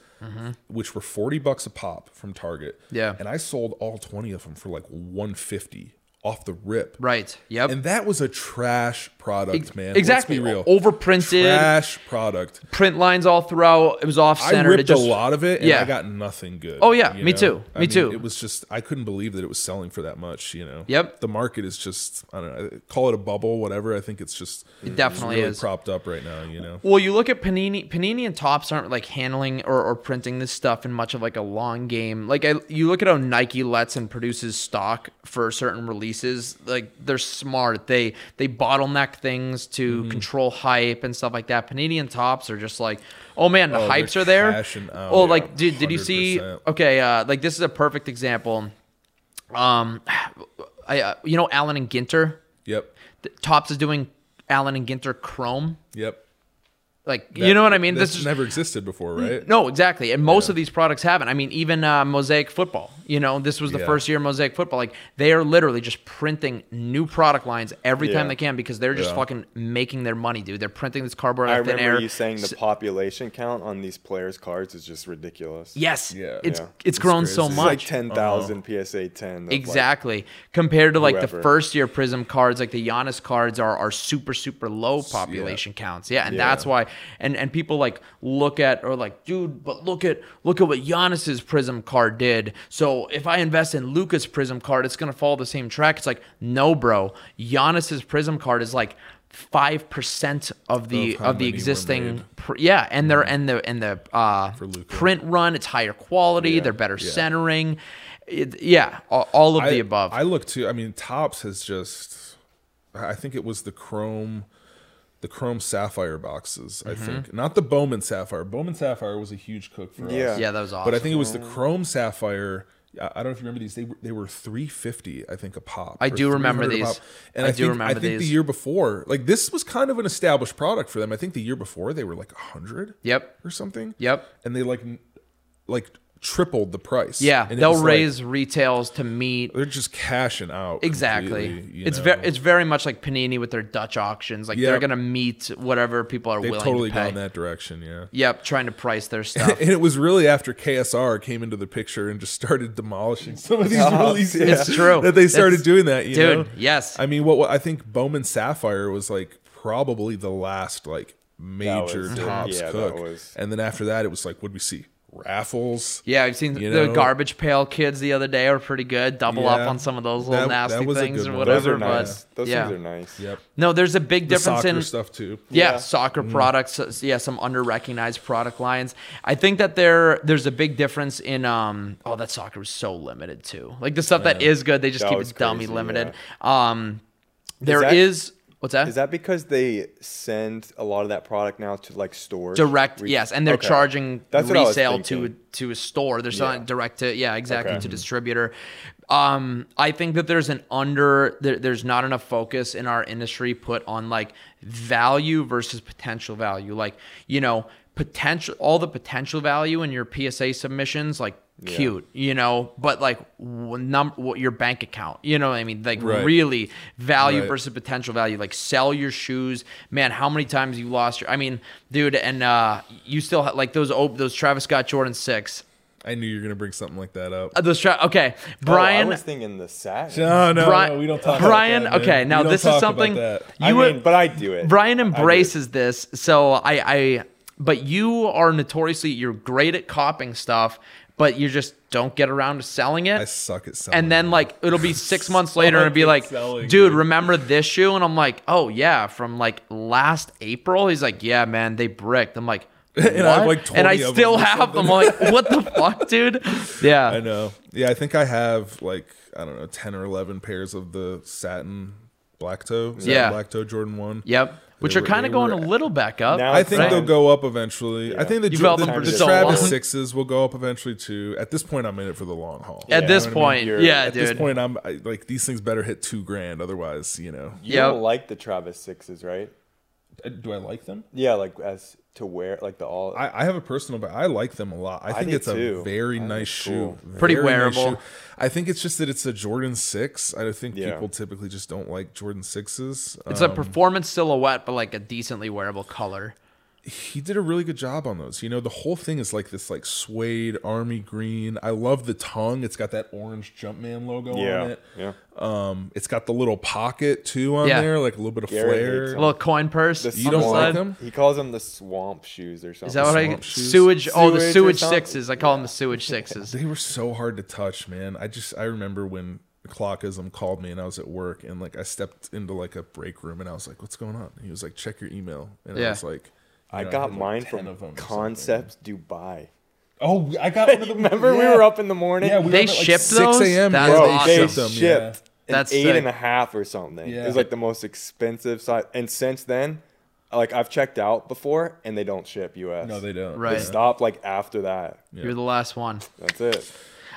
which were forty bucks a pop from Target. Mm-hmm. Yeah. and I sold all twenty of them for like one fifty off the rip. right yep And that was a trash product, man. Exactly. Let's be real. Overprinted. Trash product. print lines all throughout. It was off center. I ripped just, a lot of it, and yeah. I got nothing good. Oh, yeah, me know? too. I Me mean, too. It was just I couldn't believe that it was selling for that much. You know. Yep. The market is just I don't know. Call it a bubble, whatever. I think it's just It definitely really is. propped up right now. You know. Well, you look at Panini. Panini and Topps aren't like handling or, or printing this stuff in much of like a long game. Like I, you look at how Nike lets and produces stock for certain releases. Like they're smart. They they bottleneck things to Mm-hmm. control hype and stuff like that. Panini and Topps are just like, oh man, the Oh, hypes they're there. oh, Yeah, like did did you see? Okay, uh, like this is a perfect example. Um, I uh, you know Allen and Ginter. Yep. Topps is doing Allen and Ginter Chrome. Yep. Like you know what I mean? This This is never existed before, right? no, exactly. And most of these products haven't. I mean, even uh, Mosaic Football. You know, this was the Yeah. first year of Mosaic Football. Like they are literally just printing new product lines every time they can because they're just Yeah. fucking making their money, dude. They're printing this cardboard I out of thin remember air. you saying the population count on these players' cards is just ridiculous. yes, Yeah. it's Yeah. it's grown so crazy. It's much. like 10,000 PSA 10. of, like, Exactly. Compared to like the first year Prizm cards, like the Giannis cards are are super super low population counts. Yeah, and Yeah. that's why. And and people like look at or like, dude, but look at look at what Giannis's Prizm card did. So if I invest in Luka's Prizm card, it's gonna follow the same track. It's like, no, bro. Giannis's Prizm card is like. Five percent of the Of of the existing, pr- yeah, and they're and the and the uh, print run, it's higher quality. Yeah, they're better yeah. centering. It, yeah, all, all of I, the above. I look to. I mean, Topps has just. I think it was the Chrome, the Chrome Sapphire boxes. I mm-hmm. think not the Bowman Sapphire. Bowman Sapphire was a huge cook for Yeah. us. yeah, that was awesome. But I think it was the Chrome Sapphire. I I don't know if you remember these. They were, they were three fifty, I think, a pop. I do remember 300 these. pop. And I I, do think, remember I think the year before, like this was kind of an established product for them. I think the year before they were like hundred. Yep. Or something. Yep. And they like, like tripled the price. Yeah, And they'll was like- raise retails to meet they're just cashing out. exactly. It's know? very it's very much like Panini with their Dutch auctions. Like they're gonna meet whatever people are They've willing totally to pay. gone that direction. Yeah. Yep, trying to price their stuff. And it was really after KSR came into the picture and just started demolishing some of these Oh, releases. yeah. It's true. that they started It's- doing that. You dude, know? yes. I mean, what, what I think Bowman Sapphire was like probably the last like major was Topps Yeah, cook, was- and then after that it was like, what do we see? Raffles. yeah, I've seen You the know? garbage pail kids the other day are pretty good. Double up on some of those little That- that nasty was a things or one. Those whatever. are nice. But Those yeah. things are nice. Yep. No, there's a big The difference soccer in stuff too. Yeah, Yeah. soccer Mm. products. uh, Yeah, some under recognized product lines. I think that there there's a big difference in um. Oh, that soccer was so limited too. Like the stuff that is good, they just That keep was it dummy crazy, limited. Um, there that- is what's that? Is that because they send a lot of that product now to like stores? direct? Re- yes, and they're Okay. charging That's what I was resale to to a store. They're selling Yeah. direct to yeah, exactly Okay. to distributor. Um, I think that there's an under there, there's not enough focus in our industry put on like value versus potential value. Like, you know, potential all the potential value in your PSA submissions, like cute, you know, but like w- num what your bank account, you know what I mean? Like Right. really value Right. versus potential value. Like sell your shoes, man. How many times you lost your? I mean, dude, and uh, you still ha- like those op- those Travis Scott Jordan six. I knew you were gonna bring something like that up. Uh, those tra- okay, Oh, Brian. I was thinking the satin. No, no, Brian- no, we don't talk Brian, about that. okay, now We don't this is talk about something- that. I you mean, would- but I do it. Brian I it. embraces this, so I, I, but you are notoriously you're great at copying stuff, but you just don't get around to selling it. I suck at selling. and then like it'll be six months later and it'll be like, dude, remember this shoe? And I'm like, oh yeah, from like last April. He's like, yeah, man, they bricked. I'm like. And I have, "What?" like, and I still them have them. I'm like, what the fuck, dude? Yeah, I know. Yeah, I think I have like I don't know, ten or eleven pairs of the satin black toe. Yeah. black toe Jordan one. Yep. Which They are kind of going a little back up. Now I think Right. they'll go up eventually. I think the, You've Jo- held the, the so Travis long. sixes will go up eventually too. At this point, I'm in it for the long haul. At this you know what I mean? point, You're- yeah, At dude. this point, I'm I, like these things better hit two grand, otherwise, you know. You Yep. don't like the Travis sixes, right? Uh, Do I like them? Yeah, like as to wear, like the all. I, I have a personal, but I like them a lot. I think do it's too. a very I nice shoe, cool. Pretty Very nice wearable. shoe. I think it's just that it's a Jordan six. I think Yeah. people typically just don't like Jordan sixes. It's Um, a performance silhouette, but like a decently wearable color. He did a really good job on those. You know, the whole thing is like this like suede army green. I love the tongue. It's got that orange Jumpman logo on it. yeah. Um, it's got the little pocket too on Yeah. there, like a little bit of Garrett flair. A little coin purse. The You don't like them? He calls them the swamp shoes or something. Is that what I Swamp shoes? sewage? Oh, the Sewage or sewage something? sixes. I call them the sewage sixes. They were so hard to touch, man. I just I remember when Clockism called me and I was at work and like I stepped into like a break room and I was like, "What's going on?" And he was like, "Check your email." And Yeah. I was like, I you know, got had, like, mine from of them. Concepts Dubai. Oh, I got one of them. Remember we were up in the morning? Yeah, we They were up at, like, shipped 6 those? a.m. That's Bro, they awesome. they shipped them. shipped Yeah. an That's eight sick. and a half or something. Yeah. It was like the most expensive size. And since then, like I've checked out before, and they don't ship US. No, they don't. Right. They stopped like after that. You're the last one. That's it.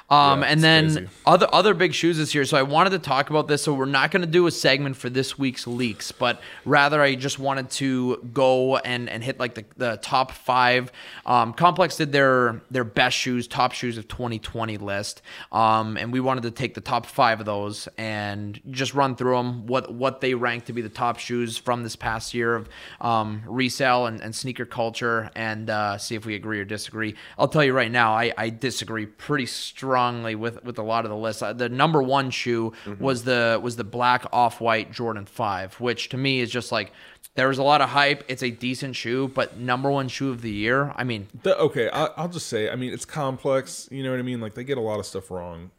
Um, Yeah, and then crazy. other other big shoes this year. So I wanted to talk about this. So we're not going to do a segment for this week's leaks, but rather I just wanted to go and, and hit like the, the top five. Um, Complex did their their best shoes, top shoes of 2020 list, um, and we wanted to take the top five of those and just run through them. What what they rank to be the top shoes from this past year of um, resale and, and sneaker culture, and uh, see if we agree or disagree. I'll tell you right now, I, I disagree pretty strongly with with a lot of the lists. Uh, The number one shoe was the was the black off white Jordan Five, which to me is just like there was a lot of hype. It's a decent shoe, but number one shoe of the year. I mean, The, okay, I, I'll just say, I mean, it's complex. You know what I mean? Like they get a lot of stuff wrong.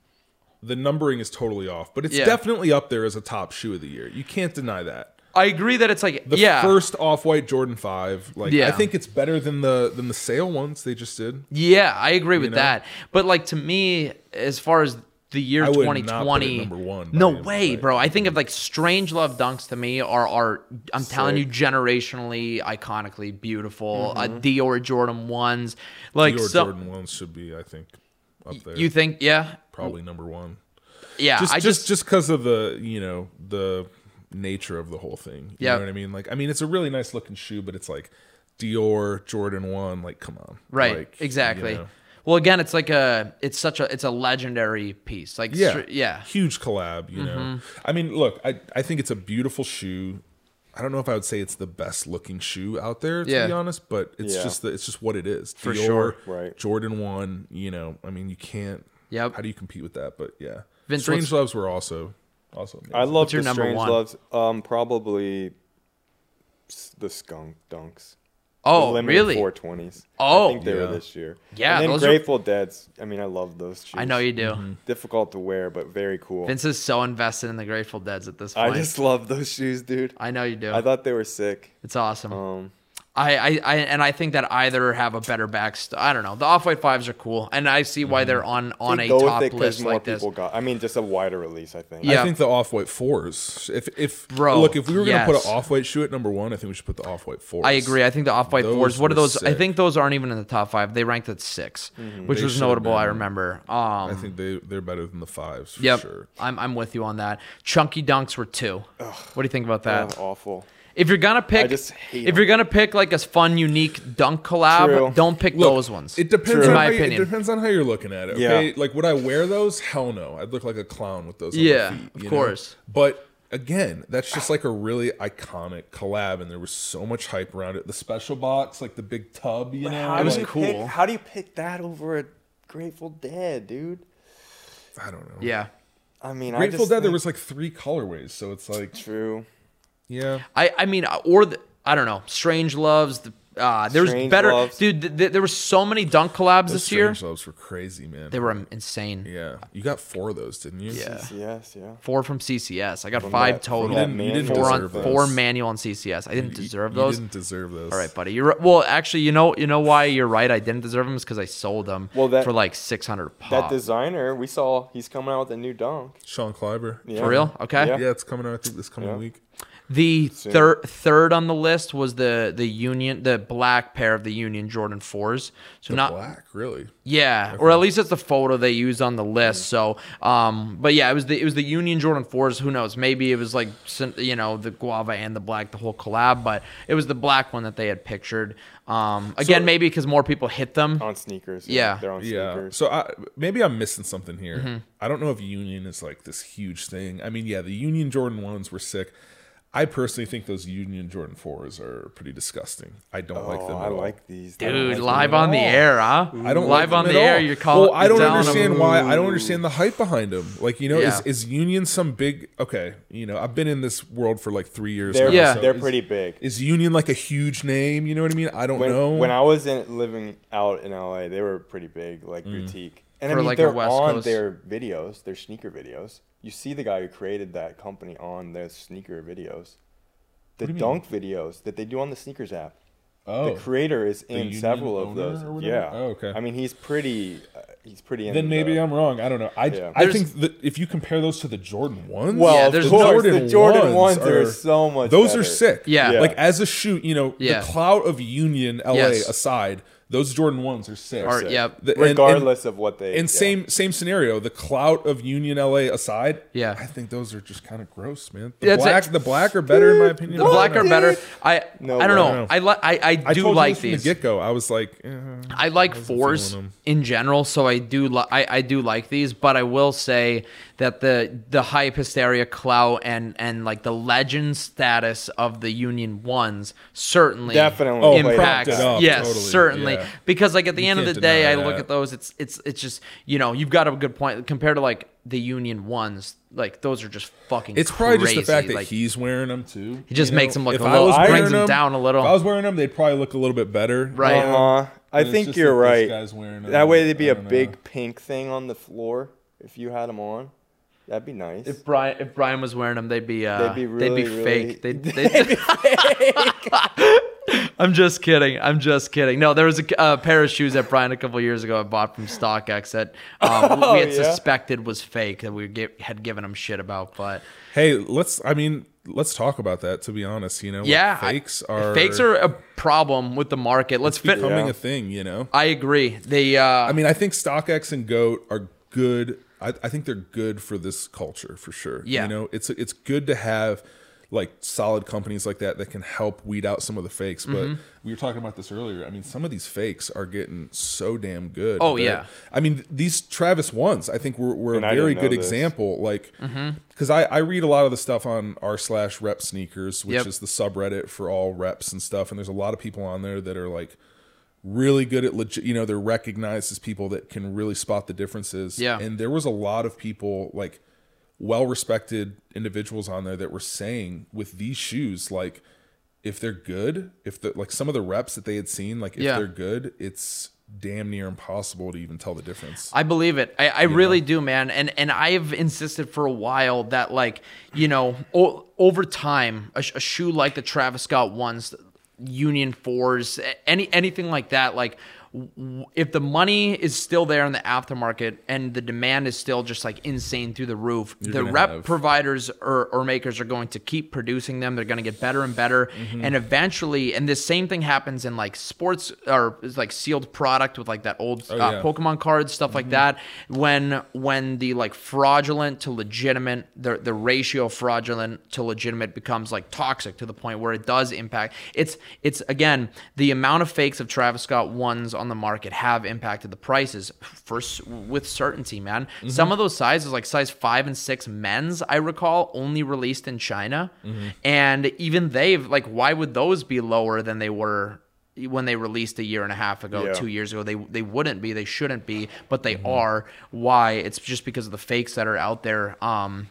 The numbering is totally off, but it's Yeah. definitely up there as a top shoe of the year. You can't deny that. I agree that it's like The yeah, first off-white Jordan Five, like Yeah. I think it's better than the than the sale ones they just did. yeah, I agree with know? that. But like to me, as far as the year I would not put it 2020, number one no way, way. bro. I think of like Strange Love dunks to me are are I'm telling you, generationally, iconically beautiful. Uh, Dior Jordan ones, like Your so. Jordan ones should be, I think, up there. You think, yeah, probably number one. yeah. Just I just because of the you know the nature of the whole thing. You Yeah. know what I mean? Like I mean, it's a really nice looking shoe, but it's like Dior Jordan One. Like, come on, right, Like, exactly. you know. Well, again, it's like a, it's such a, it's a legendary piece. Like, Yeah, str- yeah, Mm-hmm. huge collab. You know, I mean, look, I I think it's a beautiful shoe. I don't know if I would say it's the best looking shoe out there, to Yeah. be honest, but it's Yeah. just the, it's just what it is. For Dior, sure. Right. Jordan One. You know, I mean, you can't. Yep. How do you compete with that? But yeah, Vince, Strange Loves were also also. Amazing. I love What's your the number Strange one? Loves. Um, probably the Skunk Dunks. Oh, the really? 420s. Oh. I think they Yeah. were this year. Yeah, and then those are- Grateful Dead's. I mean, I love those shoes. I know you do. Mm-hmm. Difficult to wear, but very cool. Vince is so invested in the Grateful Dead's at this point. I just love those shoes, dude. I know you do. I thought they were sick. it's awesome. Um, I, I, I and I think that either have a better back. St- I don't know. The off white fives are cool, and I see why they're on on They a top it 'cause list more like this. got. I mean, just a wider release. I think. Yeah. I think the off white fours. If if Bro, look, if we were gonna put an off white shoe at number one, I think we should put the off white fours. I agree. I think the off white fours. What are were those? I think those aren't even in the top five. They ranked at 6 which They was should've notable. I remember. Um, I think they they're better than the fives for Yep, sure. I'm I'm with you on that. Chunky dunks were two. What do you think about that? Oh, awful. If you're gonna pick, just hate if you're gonna pick like a fun, unique dunk collab, True. don't pick Look, those ones. It depends True. on In my how you, it depends on how you're looking at it. Yeah. Okay, like would I wear those? Hell no. I'd look like a clown with those. on Yeah, my feet, of you know? course. But again, that's just like a really iconic collab, and there was so much hype around it. The special box, like the big tub, you know, It was do you cool. Pick, how do you pick that over a Grateful Dead, dude? I don't know. yeah, I mean, I Grateful just Dead, there was like three colorways, so it's like, true. Yeah. I I mean, or the, I don't know. Strange loves. The, uh, there was Strange better, Loves. dude. Th- th- there were so many dunk collabs Those this year. Strange Loves were crazy, man. They were insane. yeah, you got four of those, didn't you? Yeah. Yes, yeah. Four from CCS. I got From five that- total. that You didn't- you didn't four on deserve four manual on CCS. I didn't You- deserve you those. didn't deserve those. All right, buddy. You're right. well. Actually, you know, you know why you're right. I didn't deserve them is because I sold them Well, that- for like six hundred pop. That designer, we saw he's coming out with a new dunk. Sean Cliver. Yeah. For real? Okay. Yeah. Yeah, it's coming out. I think this coming Yeah. week. The Soon. third third on the list was the the Union, the black pair of the Union Jordan fours. So The not black, really. yeah, or at least it's the photo they used on the list. So, um, but yeah, it was the it was the Union Jordan fours. Who knows? Maybe it was like you know the guava and the black, the whole collab. But it was the black one that they had pictured. Um, again, So- maybe because more people hit them. on sneakers. Yeah. they're on Yeah. sneakers. So I, maybe I'm missing something here. Mm-hmm. I don't know if Union is like this huge thing. I mean, yeah, the Union Jordan ones were sick. I personally think those Union Jordan fours are pretty disgusting. I don't like oh, them. At I all. like these. Dude, like live at on the air, huh? I don't live like on the at air. all. You're calling. Well, I don't telling them- understand why. I don't understand the hype behind them. Like you know, Yeah. is is Union some big? Okay, you know, I've been in this world for like three years. They're, now, Yeah. so they're is- pretty big. Is Union like a huge name? You know what I mean? I don't When, know. when I was in, living out in LA, they were pretty big, like Mm. boutique. And For, I mean, like, they're West on Coast- their videos, their sneaker videos. You see the guy who created that company on their sneaker videos. The do you mean? dunk videos that they do on the sneakers app. oh, The creator is in several of those. Yeah. Oh, okay. I mean, he's pretty. Uh, he's pretty. In then maybe the, I'm wrong. I don't know. I, Yeah. I think that if you compare those to the Jordan ones, Well, Yeah, of there's course, Jordan the Jordan ones ones are, are- so much. those better. are sick. Yeah. Yeah. Like as a shoe, you know, Yeah. the clout of Union LA Yes. aside, those Jordan ones are sick. Or- Sick. yep. The- and- and- Regardless of what they. And yeah. same same scenario, the clout of Union LA aside, Yeah. I think those are just kind of gross, man. The Yeah, it's black, a- the black are better in my opinion. The black are better. I No I don't know. I like I, I I do told like you this from these. the get go. I was like, eh, I like wasn't fours in general, so I do li- I, I do like these, but I will say that the the hype hysteria clout and and like the legend status of the Union ones certainly Definitely Oh, impacts. propped up, yes, totally, certainly. yeah. Because like at the You end of the day, I deny look at those. It's it's it's just you know you've got a good point compared to like the Union ones. Like those are just fucking. It's probably just the fact that like, he's wearing them too. He just you them look if a I little- was brings wearing them down a little. If I was wearing them, they'd probably look a little bit better. Right. Uh huh. I think you're that right. guy's wearing them. That way, there'd be a don't know. big pink thing on the floor if you had them on. That'd be nice. If Brian if Brian was wearing them, they'd be uh, They'd be really, really- fake. They'd, they'd, I'm just kidding. I'm just kidding. No, there was a, a pair of shoes that Brian a couple years ago I bought from StockX that um, Oh, we had yeah? suspected was fake that we gi- had given him shit about. But Hey, let's. I mean, let's talk about that. To be honest, you know, yeah, fakes are fakes are a problem with the market. Let's fit. becoming Yeah. a thing. You know, I agree. They. Uh, I mean, I think StockX and Goat are good. I, I think they're good for this culture for sure. Yeah. you know, it's it's good to have like solid companies like that that can help weed out some of the fakes. But Mm-hmm. we were talking about this earlier. I mean, some of these fakes are getting so damn good. Oh, that- yeah. I mean, these Travis ones, I think were, were a And I very good this. example. Like, Mm-hmm. because I, I read a lot of the stuff on r slash rep sneakers, which Yep. is the subreddit for all reps and stuff. And there's a lot of people on there that are like really good at legit you know they're recognized as people that can really spot the differences Yeah. and there was a lot of people like well respected individuals on there that were saying with these shoes like if they're good if the like some of the reps that they had seen like if Yeah. they're good it's damn near impossible to even tell the difference I believe it. I, I really do, man. And and I've insisted for a while that like you know o- over time a, sh- a shoe like the Travis Scott ones Union fours, any anything like that. Like if the money is still there in the aftermarket and the demand is still just like insane through the roof, the gonna rep have- providers or, or makers are going to keep producing them. They're going to get better and better, Mm-hmm. and eventually, and this same thing happens in like sports or like sealed product with like that old uh, Oh, yeah. Mm-hmm. Pokemon cards, stuff like that. When when the like fraudulent to legitimate, the the ratio of fraudulent to legitimate becomes like toxic to the point where it does impact. It's it's again the amount of fakes of Travis Scott ones on the market have impacted the prices for s- with certainty, man. Mm-hmm. Some of those sizes, like size five and six men's, I recall, only released in China, Mm-hmm. and even they've like, why would those be lower than they were? when they released a year and a half ago, Yeah. two years ago, they they wouldn't be, they shouldn't be, but Mm-hmm. they are. Why? It's just because of the fakes that are out there. Um,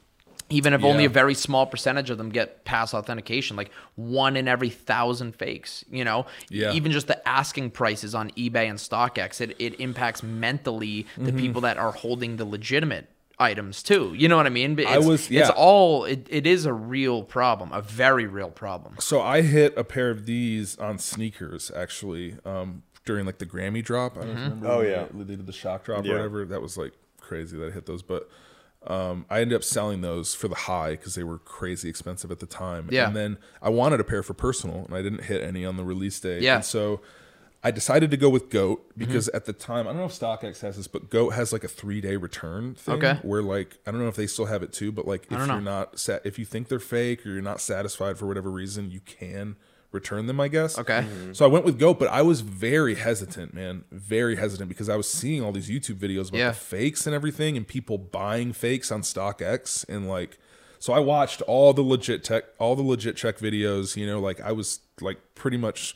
even if only a very small percentage of them get pass authentication, like one in every thousand fakes, you know, Yeah. even just the asking prices on eBay and StockX, it, it impacts mentally the Mm-hmm. people that are holding the legitimate items too. You know what I mean? But I It's, was- it's all, it, it is a real problem, a very real problem. So I hit a pair of these on sneakers actually um, during like the Grammy drop. I don't Mm-hmm. remember. Oh, yeah. they, they did the shock drop Yeah. or whatever. That was like crazy that I hit those, but. Um, I ended up selling those for the high because they were crazy expensive at the time. Yeah. And then I wanted a pair for personal, and I didn't hit any on the release day. Yeah. And so I decided to go with Goat Mm-hmm. because at the time, I don't know if StockX has this, but Goat has like a three day return thing. Okay. Where like I don't know if they still have it too, but like if don't know. you're not sat, if you think they're fake or you're not satisfied for whatever reason, you can return them. I guess. Okay. So I went with Goat, but I was very hesitant, man, very hesitant because I was seeing all these YouTube videos about Yeah. the fakes and everything, and people buying fakes on StockX, and like, so I watched all the legit tech, all the legit check videos. You know, like I was like pretty much,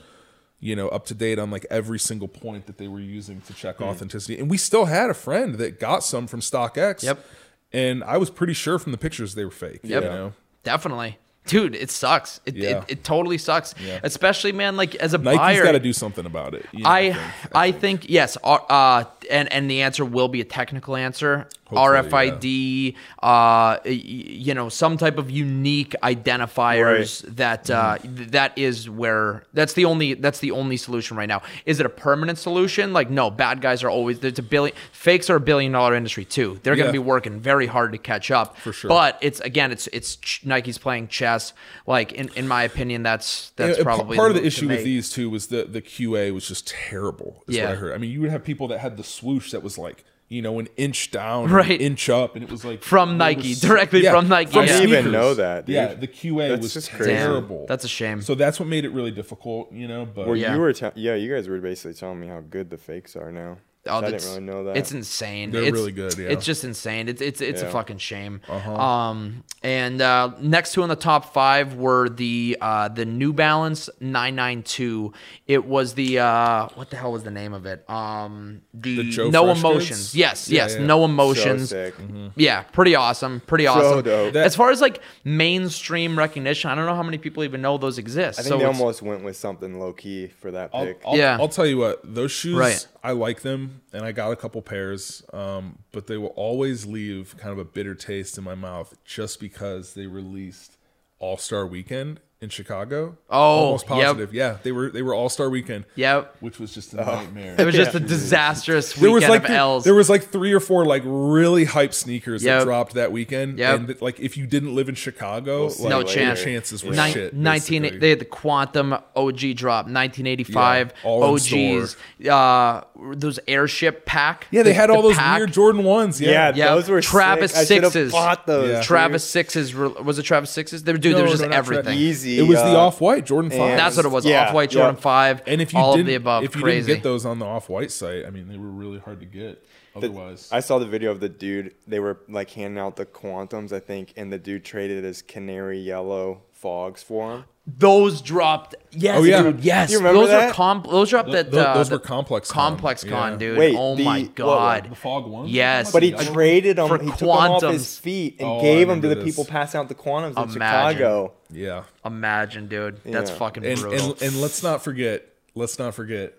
you know, up to date on like every single point that they were using to check Hmm. authenticity, and we still had a friend that got some from StockX. Yep. And I was pretty sure from the pictures they were fake. Yep. You know? Definitely. Dude, it sucks. It, Yeah. it, it totally sucks. Yeah. Especially, man, like as a Nike's buyer. got to do something about it. you know, I think. I think yes, uh, uh, and and the answer will be a technical answer. RFID, uh, you know, some type of unique identifiers that uh, that is where that's the only that's the only solution right now. Is it a permanent solution? Like no, bad guys are always there's a billion fakes are a billion dollar industry too. They're going Yeah. to be working very hard to catch up. For sure. But it's again, it's it's Nike's playing chess. Like in, in my opinion, that's that's And probably part of the issue with these two was the the QA was just terrible. Is Yeah. what I heard. I mean, you would have people that had the swoosh that was like you know an inch down, Right. an inch up, and it was like From they Nike, were s- directly from Nike. I didn't even know that, dude. Yeah, the QA That's was just crazy. terrible. That's a shame. So that's what made it really difficult, you know. But Well, Yeah. you were, te- yeah, you guys were basically telling me how good the fakes are now. Oh, I didn't really know that. It's insane. They're it's, really good, yeah. It's just insane. It's it's it's a fucking shame. Uh-huh. Um, and uh, next two in the top five were the uh, the New Balance 992. It was the uh, what the hell was the name of it? Um, the, The Joe No Fresh Emotions. goods? Yes, Yeah, yes, yeah. No so Emotions. sick. Yeah, pretty awesome. Pretty awesome. dope. as far as like mainstream recognition, I don't know how many people even know those exist. I think so they almost went with something low key for that I'll, pick. I'll, Yeah. I'll tell you what, those shoes, Right. I like them, and I got a couple pairs, um, but they will always leave kind of a bitter taste in my mouth just because they released All Star Weekend in Chicago. Oh, almost yep. positive. Yeah, they were they were All Star Weekend. Yep. which was just a nightmare. It was just a disastrous there weekend was like of th- L's. there was like three or four like really hype sneakers Yep. that dropped that weekend. Yep. And like if you didn't live in Chicago, see like, No your chance. chances were Nin- shit. 19 basically. they had the quantum OG drop 1985 Yeah, OGs uh those airship pack yeah, they the- had the all those pack. weird Jordan ones. Yeah, yeah, Yeah, those were Travis sick. I Sixes. bought those. Yeah. Travis sixes was it Travis sixes there dude there was just no, everything Easy. It was the uh, off white Jordan five. that's what it was Yeah, off white yeah. Jordan 5 And if you all didn't, of the above if you crazy didn't get those on the off white site, I mean, they were really hard to get. The- Otherwise, I saw the video of the dude. They were like handing out the quantums, I think, and the dude traded his canary yellow fogs for him. those dropped yes Oh, yeah. dude yes You remember those are that? comp those dropped Th- at th- uh, those the were Complex complex con Yeah. dude Wait, oh the- my what- god the fog ones. Yes. But he Yeah. traded them. For he took them off his feet and Oh, gave them to the this. people passing out the quantums in Chicago. Yeah, imagine dude. That's Yeah. fucking and, brutal. and and let's not forget, let's not forget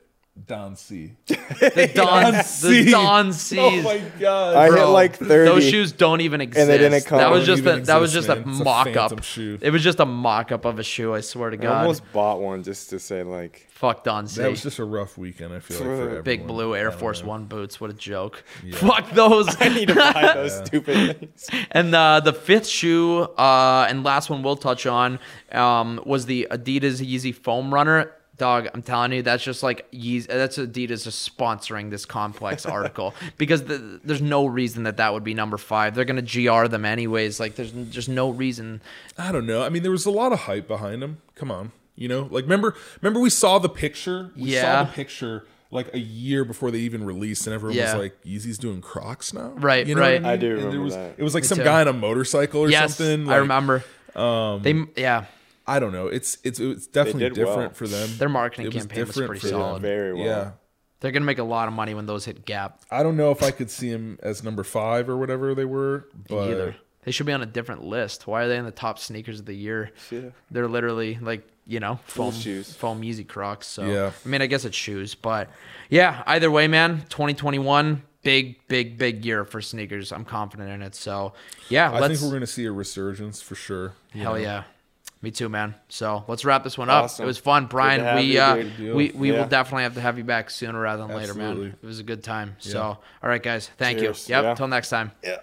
Don C. The Don, the C. Don Oh my god. I hit Bro, like 30. Those shoes don't even exist. they didn't come. That was just a even that was exist, just a man. It's a mock phantom up. shoe. It was just a mock up of a shoe. I swear to God. I God. almost bought one just to say like Fuck Don C. that was just a rough weekend. I feel like for everyone. Big blue Air Force know. One boots. What a joke. Fuck those. I need to buy those stupid things. And uh, the fifth shoe uh, and last one we'll touch on um, was the Adidas Yeezy Foam Runner. Dog, I'm telling you, that's just like Yeezy. That's Adidas just sponsoring this complex article because the, there's no reason that that would be number five. They're gonna gr them anyways. Like there's just no reason. I don't know. I mean, there was a lot of hype behind them Come on, you know, like remember, remember we saw the picture. We Yeah. saw the picture like a year before they even released, and everyone Yeah. was like, "Yeezy's doing Crocs now." Right, You know right. What I, I do mean? And there remember was, that. It was like Me some too. guy on a motorcycle or yes, something. I remember. Um, They yeah, I don't know. It's it's it's definitely different well. for them. Their marketing It was campaign was different pretty for them. solid. Very well. Yeah. they're gonna make a lot of money when those hit Gap. I don't know if I could see them as number five or whatever they were, but Either they should be on a different list. Why are they in the top sneakers of the year? Yeah. They're literally like you know foam shoes. foam Yeezy Crocs. So Yeah. I mean, I guess it's shoes, but yeah. Either way, man. 2021, big, big, big year for sneakers. I'm confident in it. So yeah, I let's think we're going to see a resurgence for sure. you hell know. yeah. Me too, man. So let's wrap this one up. Awesome. It was fun, Brian. We you, uh, we we will Yeah. definitely have to have you back sooner rather than later, man. It was a good time. So all right, guys, thank Cheers. you. Yep. Yeah. Till next time. Yeah.